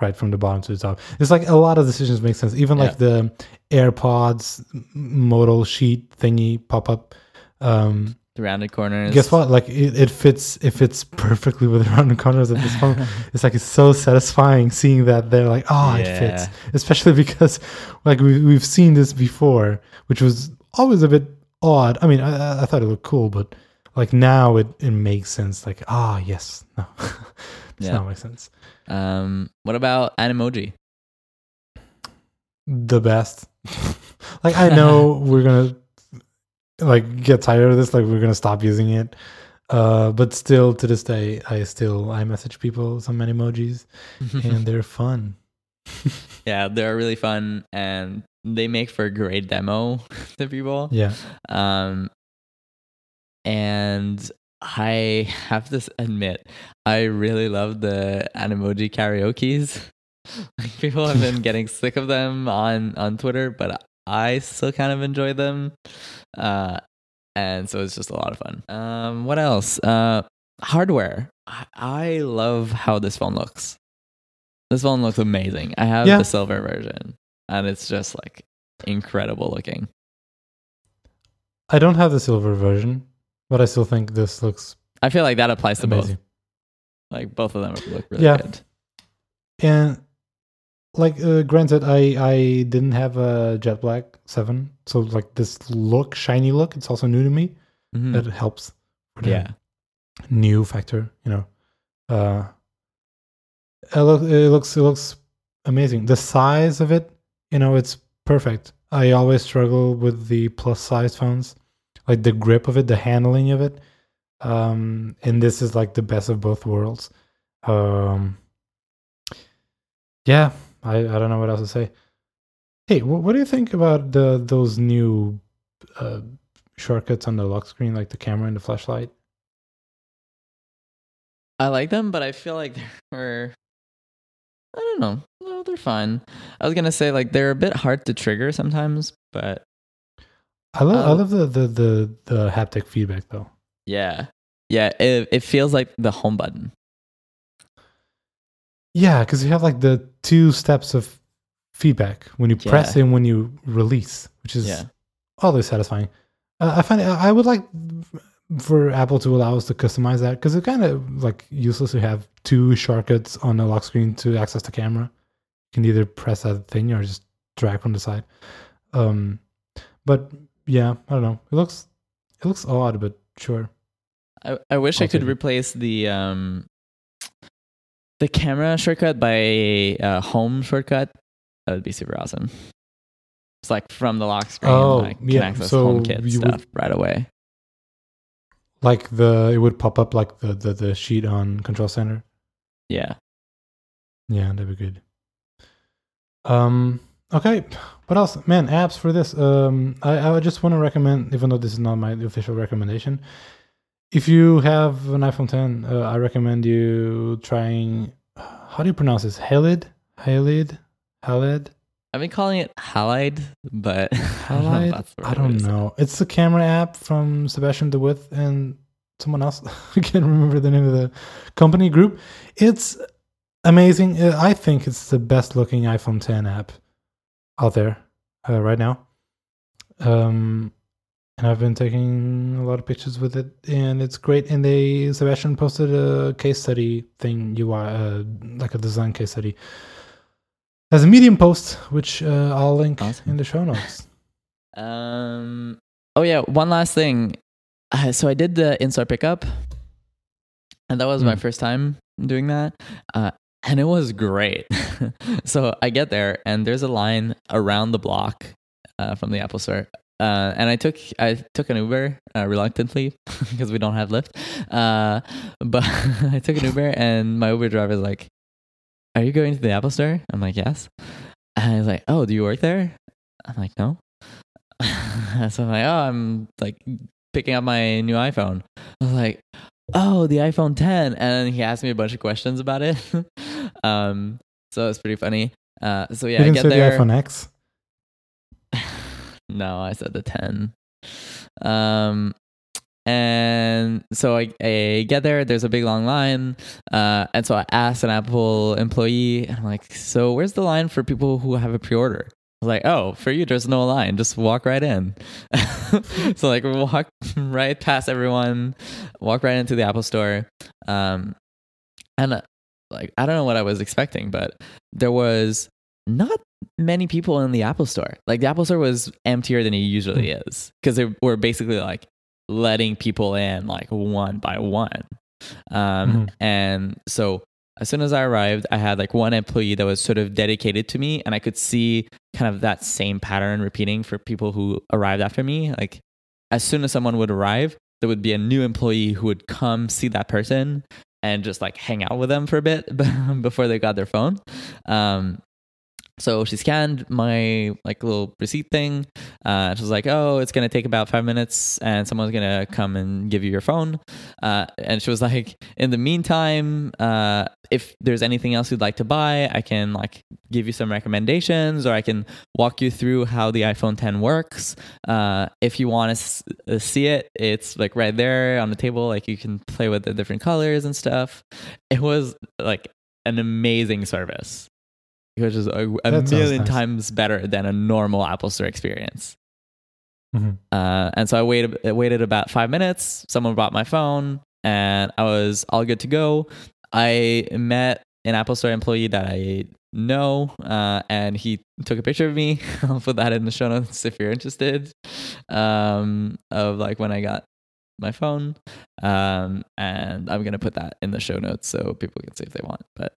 right from the bottom to the top. It's like a lot of decisions make sense. Even like the AirPods modal sheet thingy pop up. Um, the rounded corners. guess what? Like it, it fits. It fits perfectly with the rounded corners of this phone. it's like it's so satisfying seeing that they're like, oh, it fits. Especially because like we we've seen this before, which was always a bit odd. I mean, I, I- thought it looked cool, but like now it it makes sense. Like ah, yes, no, it's Yeah. not make sense. Um what about Animoji? The best. like I know we're gonna like get tired of this. Like we're gonna stop using it. Uh, but still, to this day, I still I message people some emojis, and they're fun. yeah, they're really fun, and they make for a great demo to people. Yeah. Um, and I have to admit, I really love the Animoji karaoke's. People have been getting sick of them on on Twitter, but I still kind of enjoy them. Uh, and so it's just a lot of fun. Um, what else? Uh, hardware. I, I love how this phone looks. This phone looks amazing. I have Yeah. the silver version, and it's just like incredible looking. I don't have the silver version, but I still think this looks I feel like that applies to amazing. both. Like both of them look really Yeah. good. And like uh, granted, I I didn't have a Jet Black Seven, so like this look, shiny look, it's also new to me. Mhm. That helps. For the Yeah. new factor, you know. Uh, it, look, it looks it looks amazing. The size of it, you know, it's perfect. I always struggle with the plus size phones, like the grip of it, the handling of it. Um, and this is like the best of both worlds. Um, yeah, I, I don't know what else to say. Hey, wh- what do you think about the those new uh, shortcuts on the lock screen, like the camera and the flashlight? I like them, but I feel like they're I don't know. No, they're fine. I was gonna say like they're a bit hard to trigger sometimes, but I love I Uh, love the, the the the haptic feedback though. yeah. Yeah, it it feels like the home button. Yeah, because you have like the two steps of feedback when you press Yeah. and when you release, which is Yeah. always satisfying. Uh, I find I would like for Apple to allow us to customize that because it's kind of like useless to have two shortcuts on the lock screen to access the camera. You can either press that thing or just drag from the side. Um, but yeah, I don't know. It looks it looks odd, but sure. I, I wish I I'll could take it. replace the um the camera shortcut by uh, home shortcut. That would be super awesome. It's like from the lock screen, Oh, like can access so HomeKit you would- stuff right away. Like the it would pop up like the the, the sheet on Control Center. Yeah. Yeah, that'd be good. Um. Okay. What else, man? Apps for this. Um. I I just want to recommend, even though this is not my official recommendation, if you have an iPhone 10, uh, I recommend you trying. How do you pronounce this? Halid. Halid. Halid. I've been calling it Halide, but I don't know Halide. I don't know. It's the camera app from Sebastiaan de With and someone else. I can't remember the name of the company group. It's amazing. Uh, I think it's the best looking iPhone 10 app out there uh, right now. Um, and I've been taking a lot of pictures with it, and it's great. And they Sebastiaan posted a case study thing, UI, uh, like a design case study, as a Medium post, which uh, I'll link Awesome. in the show notes. Um. Oh yeah. One last thing. Uh, so I did the in-store pickup, and that was my Hmm. first time doing that, uh, and it was great. so I get there, and there's a line around the block uh, from the Apple Store. Uh, and I took I took an Uber uh, reluctantly because we don't have Lyft. Uh, but I took an Uber, and my Uber driver is like, "Are you going to the Apple Store?" I'm like, "Yes." And he's like, "Oh, do you work there?" I'm like, "No." so I'm like, oh, I'm like picking up my new iPhone. I was like, oh, the iPhone 10, and he asked me a bunch of questions about it. um, so it's pretty funny. Uh, so yeah, you I get say there. the iPhone X. no, I said the 10. Um, and so I, I get there, there's a big long line. Uh, and so I asked an Apple employee, and I'm like, so where's the line for people who have a pre order? I was like, oh, for you, there's no line. Just walk right in. so, like, walk right past everyone, walk right into the Apple store. Um, and, uh, like, I don't know what I was expecting, but there was not many people in the Apple store. Like the Apple store was emptier than it usually is because they were basically like letting people in like one by one. Um, Mhm. And so as soon as I arrived, I had like one employee that was sort of dedicated to me, and I could see kind of that same pattern repeating for people who arrived after me. Like as soon as someone would arrive, there would be a new employee who would come see that person and just like hang out with them for a bit before they got their phone. Um, so she scanned my like little receipt thing. Uh, she was like, "Oh, it's gonna take about five minutes, and someone's gonna come and give you your phone." Uh, and she was like, "In the meantime, uh, if there's anything else you'd like to buy, I can like give you some recommendations, or I can walk you through how the iPhone 10 works. Uh, if you want to s- uh, see it, it's like right there on the table. Like you can play with the different colors and stuff. It was like an amazing service." Which is a, a million nice. times better than a normal Apple Store experience. Mhm. Uh, and so I waited, I waited about five minutes. Someone brought my phone, and I was all good to go. I met an Apple Store employee that I know, uh, and he took a picture of me. I'll put that in the show notes if you're interested. Um, of like when I got my phone, um, and I'm gonna put that in the show notes so people can see if they want. But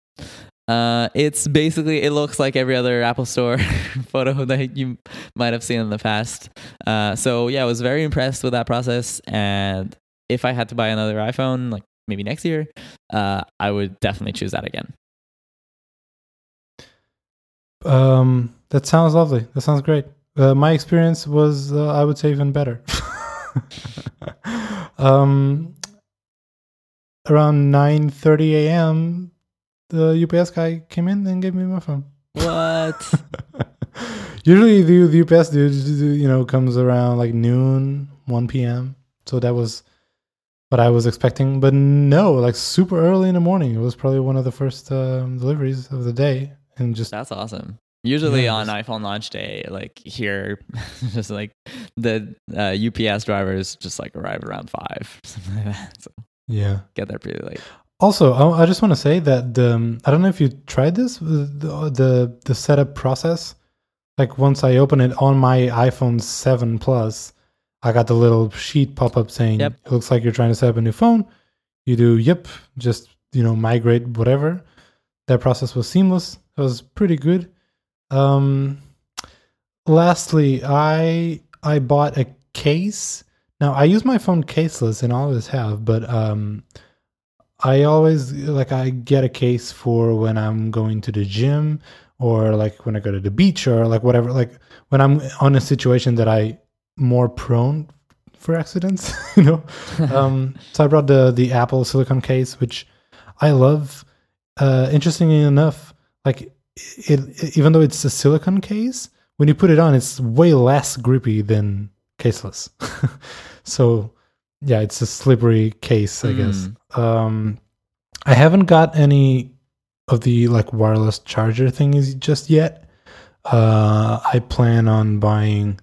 uh, it's basically it looks like every other Apple Store photo that you might have seen in the past. Uh, so yeah, I was very impressed with that process. And if I had to buy another iPhone, like maybe next year, uh, I would definitely choose that again. Um, that sounds lovely. That sounds great. Uh, my experience was, uh, I would say, even better. um, around nine thirty a.m., the UPS guy came in and gave me my phone. What? Usually, the, the UPS dude, you know, comes around like noon, one p.m. So that was what I was expecting. But no, like super early in the morning. It was probably one of the first um, deliveries of the day, and just That's awesome. Usually Yeah, on iPhone launch day, like here, just like the uh, UPS drivers just like arrive around five, something like that. So yeah. get there pretty late. Also, I I just want to say that um, I don't know if you tried this the, the the setup process. Like once I open it on my iPhone Seven Plus, I got the little sheet pop up saying Yep. it looks like you're trying to set up a new phone. You do yep, just you know migrate whatever. That process was seamless. It was pretty good. Um, lastly, I I bought a case. Now I use my phone caseless and always have, but um, I always like I get a case for when I'm going to the gym or like when I go to the beach or like whatever. Like when I'm on a situation that I more prone for accidents, you know. um, so I brought the the Apple silicone case, which I love. Uh, interestingly enough, like it, it, even though it's a silicone case, when you put it on, it's way less grippy than caseless. so yeah, it's a slippery case, I guess. Um, I haven't got any of the like wireless charger thingies just yet. Uh, I plan on buying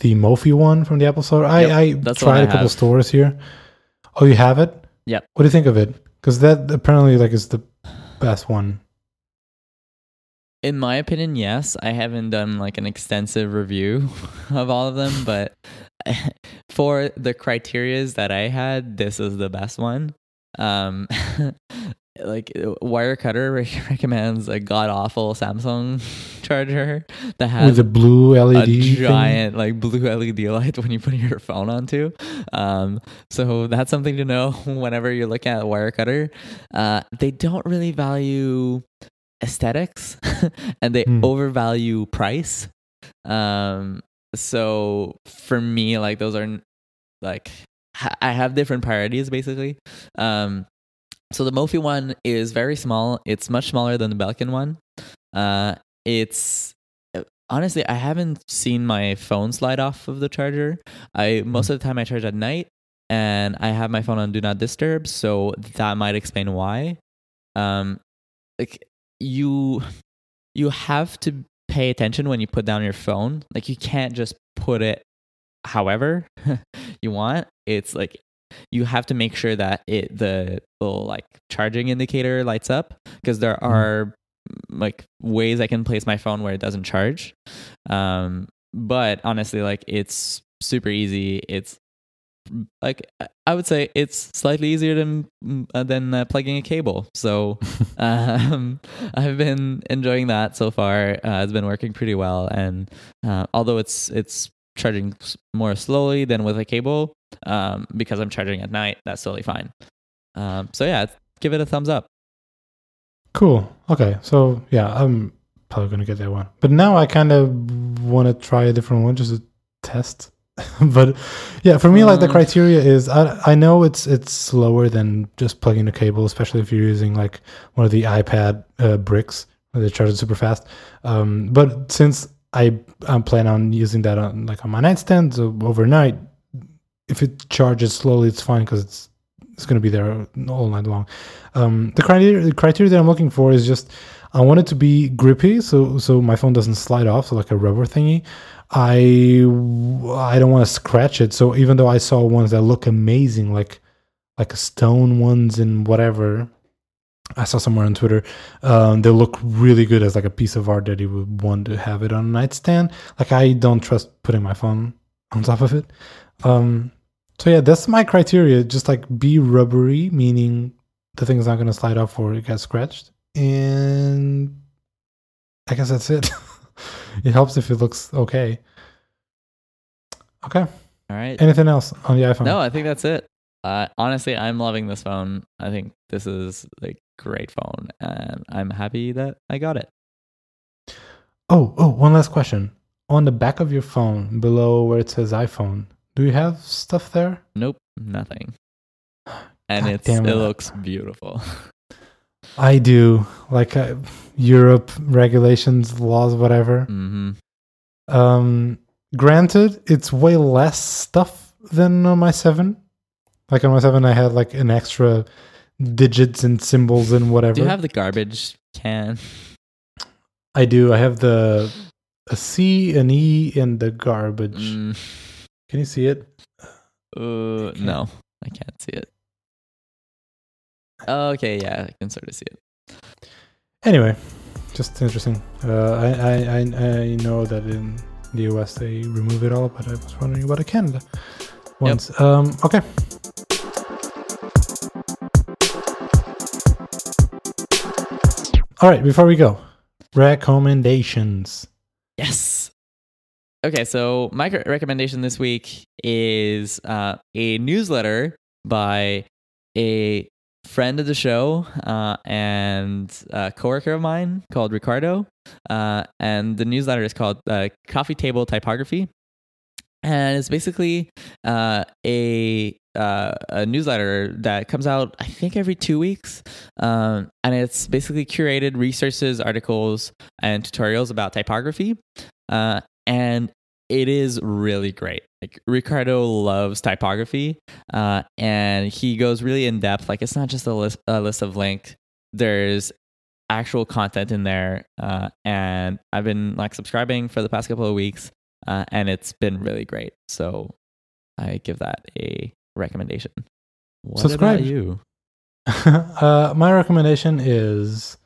the Mophie one from the Apple Store. I, Yep, I tried I a couple have. stores here. Oh, you have it? Yep. What do you think of it? Because that apparently like is the best one. In my opinion, yes. I haven't done like an extensive review of all of them, but for the criterias that I had, this is the best one. Um, like Wirecutter recommends a god awful Samsung charger that has With the blue a LED thing. giant like blue LED light when you put your phone onto. Um, so that's something to know whenever you're looking at Wirecutter. Uh, they don't really value aesthetics and they Hmm. overvalue price. Um, so for me, like those are like I have different priorities basically. Um, so the Mophie one is very small. It's much smaller than the Belkin one. Uh, it's honestly I haven't seen my phone slide off of the charger. I most of the time I charge at night, and I have my phone on Do Not Disturb, so that might explain why. Um, like you, you have to pay attention when you put down your phone. Like you can't just put it however you want. It's like you have to make sure that it the little like charging indicator lights up because there are like ways I can place my phone where it doesn't charge. Um, but honestly, like it's super easy. It's like I would say it's slightly easier than uh, than uh, plugging a cable. So um, I've been enjoying that so far. Uh, it's been working pretty well, and uh, although it's it's charging more slowly than with a cable, um, because I'm charging at night, that's totally fine. Um, so yeah, give it a thumbs up. Cool. Okay. So yeah, I'm probably gonna get that one. But now I kind of want to try a different one just to test. but yeah, for me, like the Mm. criteria is I I know it's it's slower than just plugging a cable, especially if you're using like one of the iPad uh, bricks that they charge it super fast. Um, but since I I'm planning on using that on like on my nightstand so overnight, if it charges slowly, it's fine because it's it's going to be there all night long. Um, the criteria the criteria that I'm looking for is just I want it to be grippy, so so my phone doesn't slide off, so like a rubber thingy. I I don't want to scratch it. So even though I saw ones that look amazing, like like stone ones and whatever, I saw somewhere on Twitter, um, they look really good as like a piece of art that you would want to have it on a nightstand. Like I don't trust putting my phone on top of it. Um, so yeah, that's my criteria. Just like be rubbery, meaning the thing's not to slide off or it gets scratched. And I guess that's it. it helps if it looks okay. Okay. All right. Anything else on the iPhone? No, I think that's it. Uh, honestly, I'm loving this phone. I think this is a great phone, and I'm happy that I got it. Oh, oh, one last question. On the back of your phone, below where it says iPhone, do you have stuff there? Nope, nothing. And God it's it it. looks beautiful. I do. Like uh, Europe regulations, laws, whatever. hmm Um, granted, it's way less stuff than on my seven. Like on my seven, I had like an extra digits and symbols and whatever. Do you have the garbage can? I do. I have the a C, an E, and the garbage. Mm, Can you see it? uh, no, I can't see it. Oh, okay, yeah, I can sort of see it. Anyway, just interesting. Uh, I, I I I know that in the US they remove it all, but I was wondering about Canada once. Um, okay. All right, before we go, recommendations. Yes. Okay, so my recommendation this week is uh, a newsletter by a friend of the show uh, and a coworker of mine called Ricardo. Uh, and the newsletter is called uh, Coffee Table Typography. And it's basically uh, a uh, a newsletter that comes out, I think, every two weeks. Um, and it's basically curated resources, articles, and tutorials about typography. Uh, and it is really great. Like Ricardo loves typography, uh, and he goes really in depth. Like it's not just a list, a list of links. There's actual content in there, uh, and I've been like subscribing for the past couple of weeks, uh, and it's been really great. So I give that a recommendation. What Subscribe. about you? uh, my recommendation is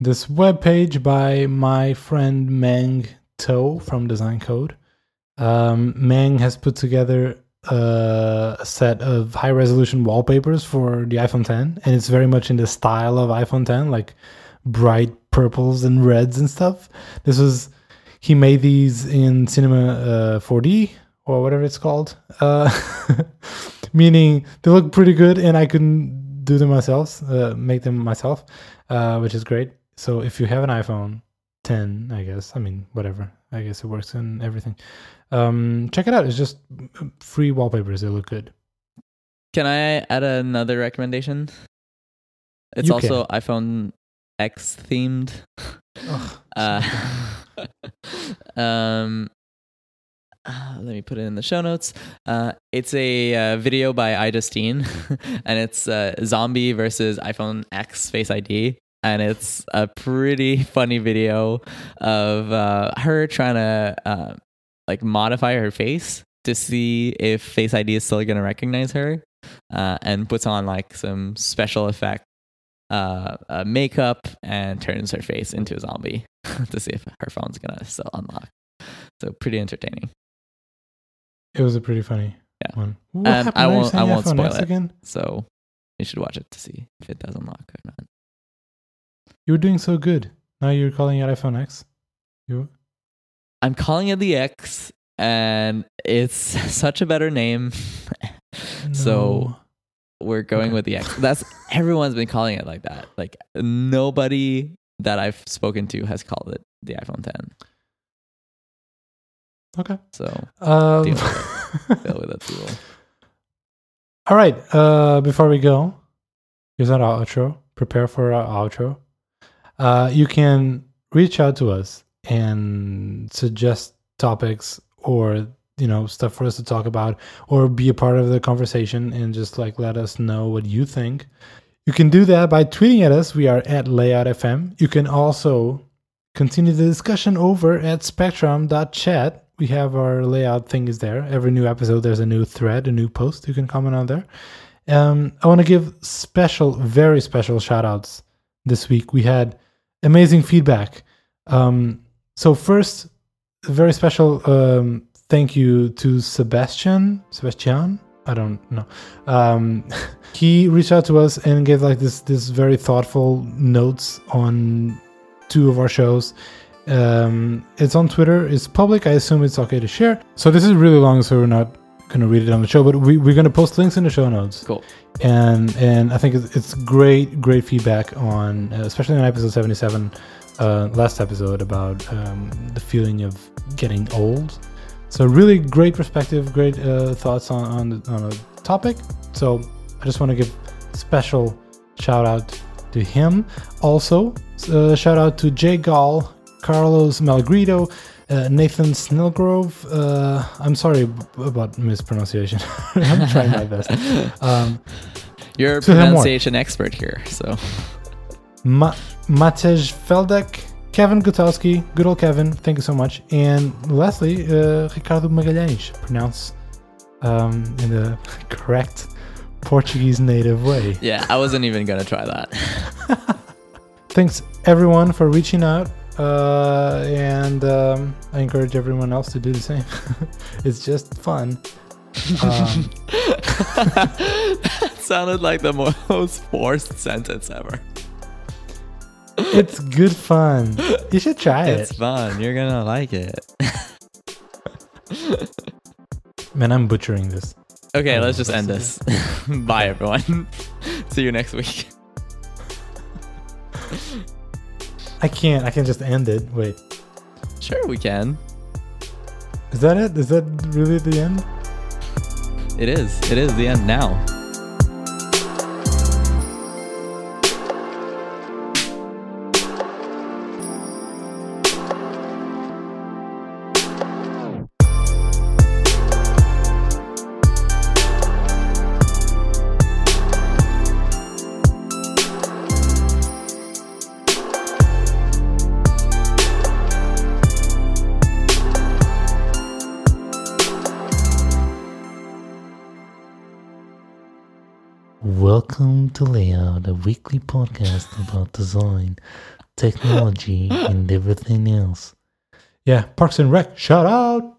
this web page by my friend Meng To from Design Code. Um, Meng has put together uh, a set of high resolution wallpapers for the iPhone 10, and it's very much in the style of iPhone 10, like bright purples and reds and stuff. This was he made these in Cinema uh, 4D or whatever it's called, uh, meaning they look pretty good, and I can do them myself, uh, make them myself, uh, which is great. So if you have an iPhone 10, I guess, I mean, whatever, I guess it works in everything. Um, check it out. It's just free wallpapers. They look good. Can I add another recommendation? It's You also iPhone X themed. Uh, um, uh, let me put it in the show notes. Uh, it's a uh, video by Ida Steen, and it's uh, zombie versus iPhone X Face ID. And it's a pretty funny video of uh, her trying to uh, like modify her face to see if Face ID is still going to recognize her, uh, and puts on like some special effect uh, uh, makeup and turns her face into a zombie to see if her phone's gonna still unlock. So pretty entertaining. it was a pretty funny Yeah. one. What And? I won't- I won't spoil it. again. So you should watch it to see if it does unlock or not. You were doing so good. Now you're calling it iPhone X. You I'm calling it the X and it's such a better name. So we're going Okay. with the X. That's everyone's been calling it like that. Like nobody that I've spoken to has called it the iPhone 10. okay. So Um, Deal go with it, people. All right. Uh, before we go, here's our outro. Prepare for our outro. Uh, you can reach out to us and suggest topics or you know stuff for us to talk about or be a part of the conversation and just like let us know what you think. You can do that by tweeting at us. We are at layout fm you can also continue the discussion over at spectrum.chat we have our layout thing is there. Every new episode there's a new thread a new post you can comment on there. Um, i want to give special very special shout outs this week. We had amazing feedback um, so first a very special um, thank you to Sebastiaan. Sebastiaan, I don't know. Um, he reached out to us and gave like this this very thoughtful notes on two of our shows. Um, it's on Twitter. It's public. I assume it's okay to share. So this is really long, so we're not going to read it on the show, but we, we're going to post links in the show notes. Cool. and and I think it's, it's great great feedback on uh, especially on episode 77 uh, last episode about um, the feeling of getting old. So really great perspective great uh, thoughts on on the, on a topic. So I just want to give special shout out to him. Also uh, shout out to Jay Gall Carlos Malgrito uh, Nathan Snellgrove. Uh, I'm sorry about mispronunciation. I'm trying my best. Um, You're a To pronunciation expert here, so Ma- Matej Feldek, Kevin Gutowski, good old Kevin, thank you so much. And lastly, uh, Ricardo Magalhães, pronounce um, in the correct Portuguese native way. yeah, I wasn't even gonna try that. Thanks everyone for reaching out. Uh, and um, I encourage everyone else to do the same. it's just fun. Um, that sounded like the most forced sentence ever. it's good fun. You should try It's it. It's fun. You're gonna like it. Man, I'm butchering this. Okay, Oh, let's just end this. Bye, everyone. See you next week. I can't. I can just end it. Wait. Sure, we can. Is that it? Is that really the end? It is. It is the end now. Welcome to Layout, a weekly podcast about design, technology, and everything else. Yeah. Parks and Rec. Shout out.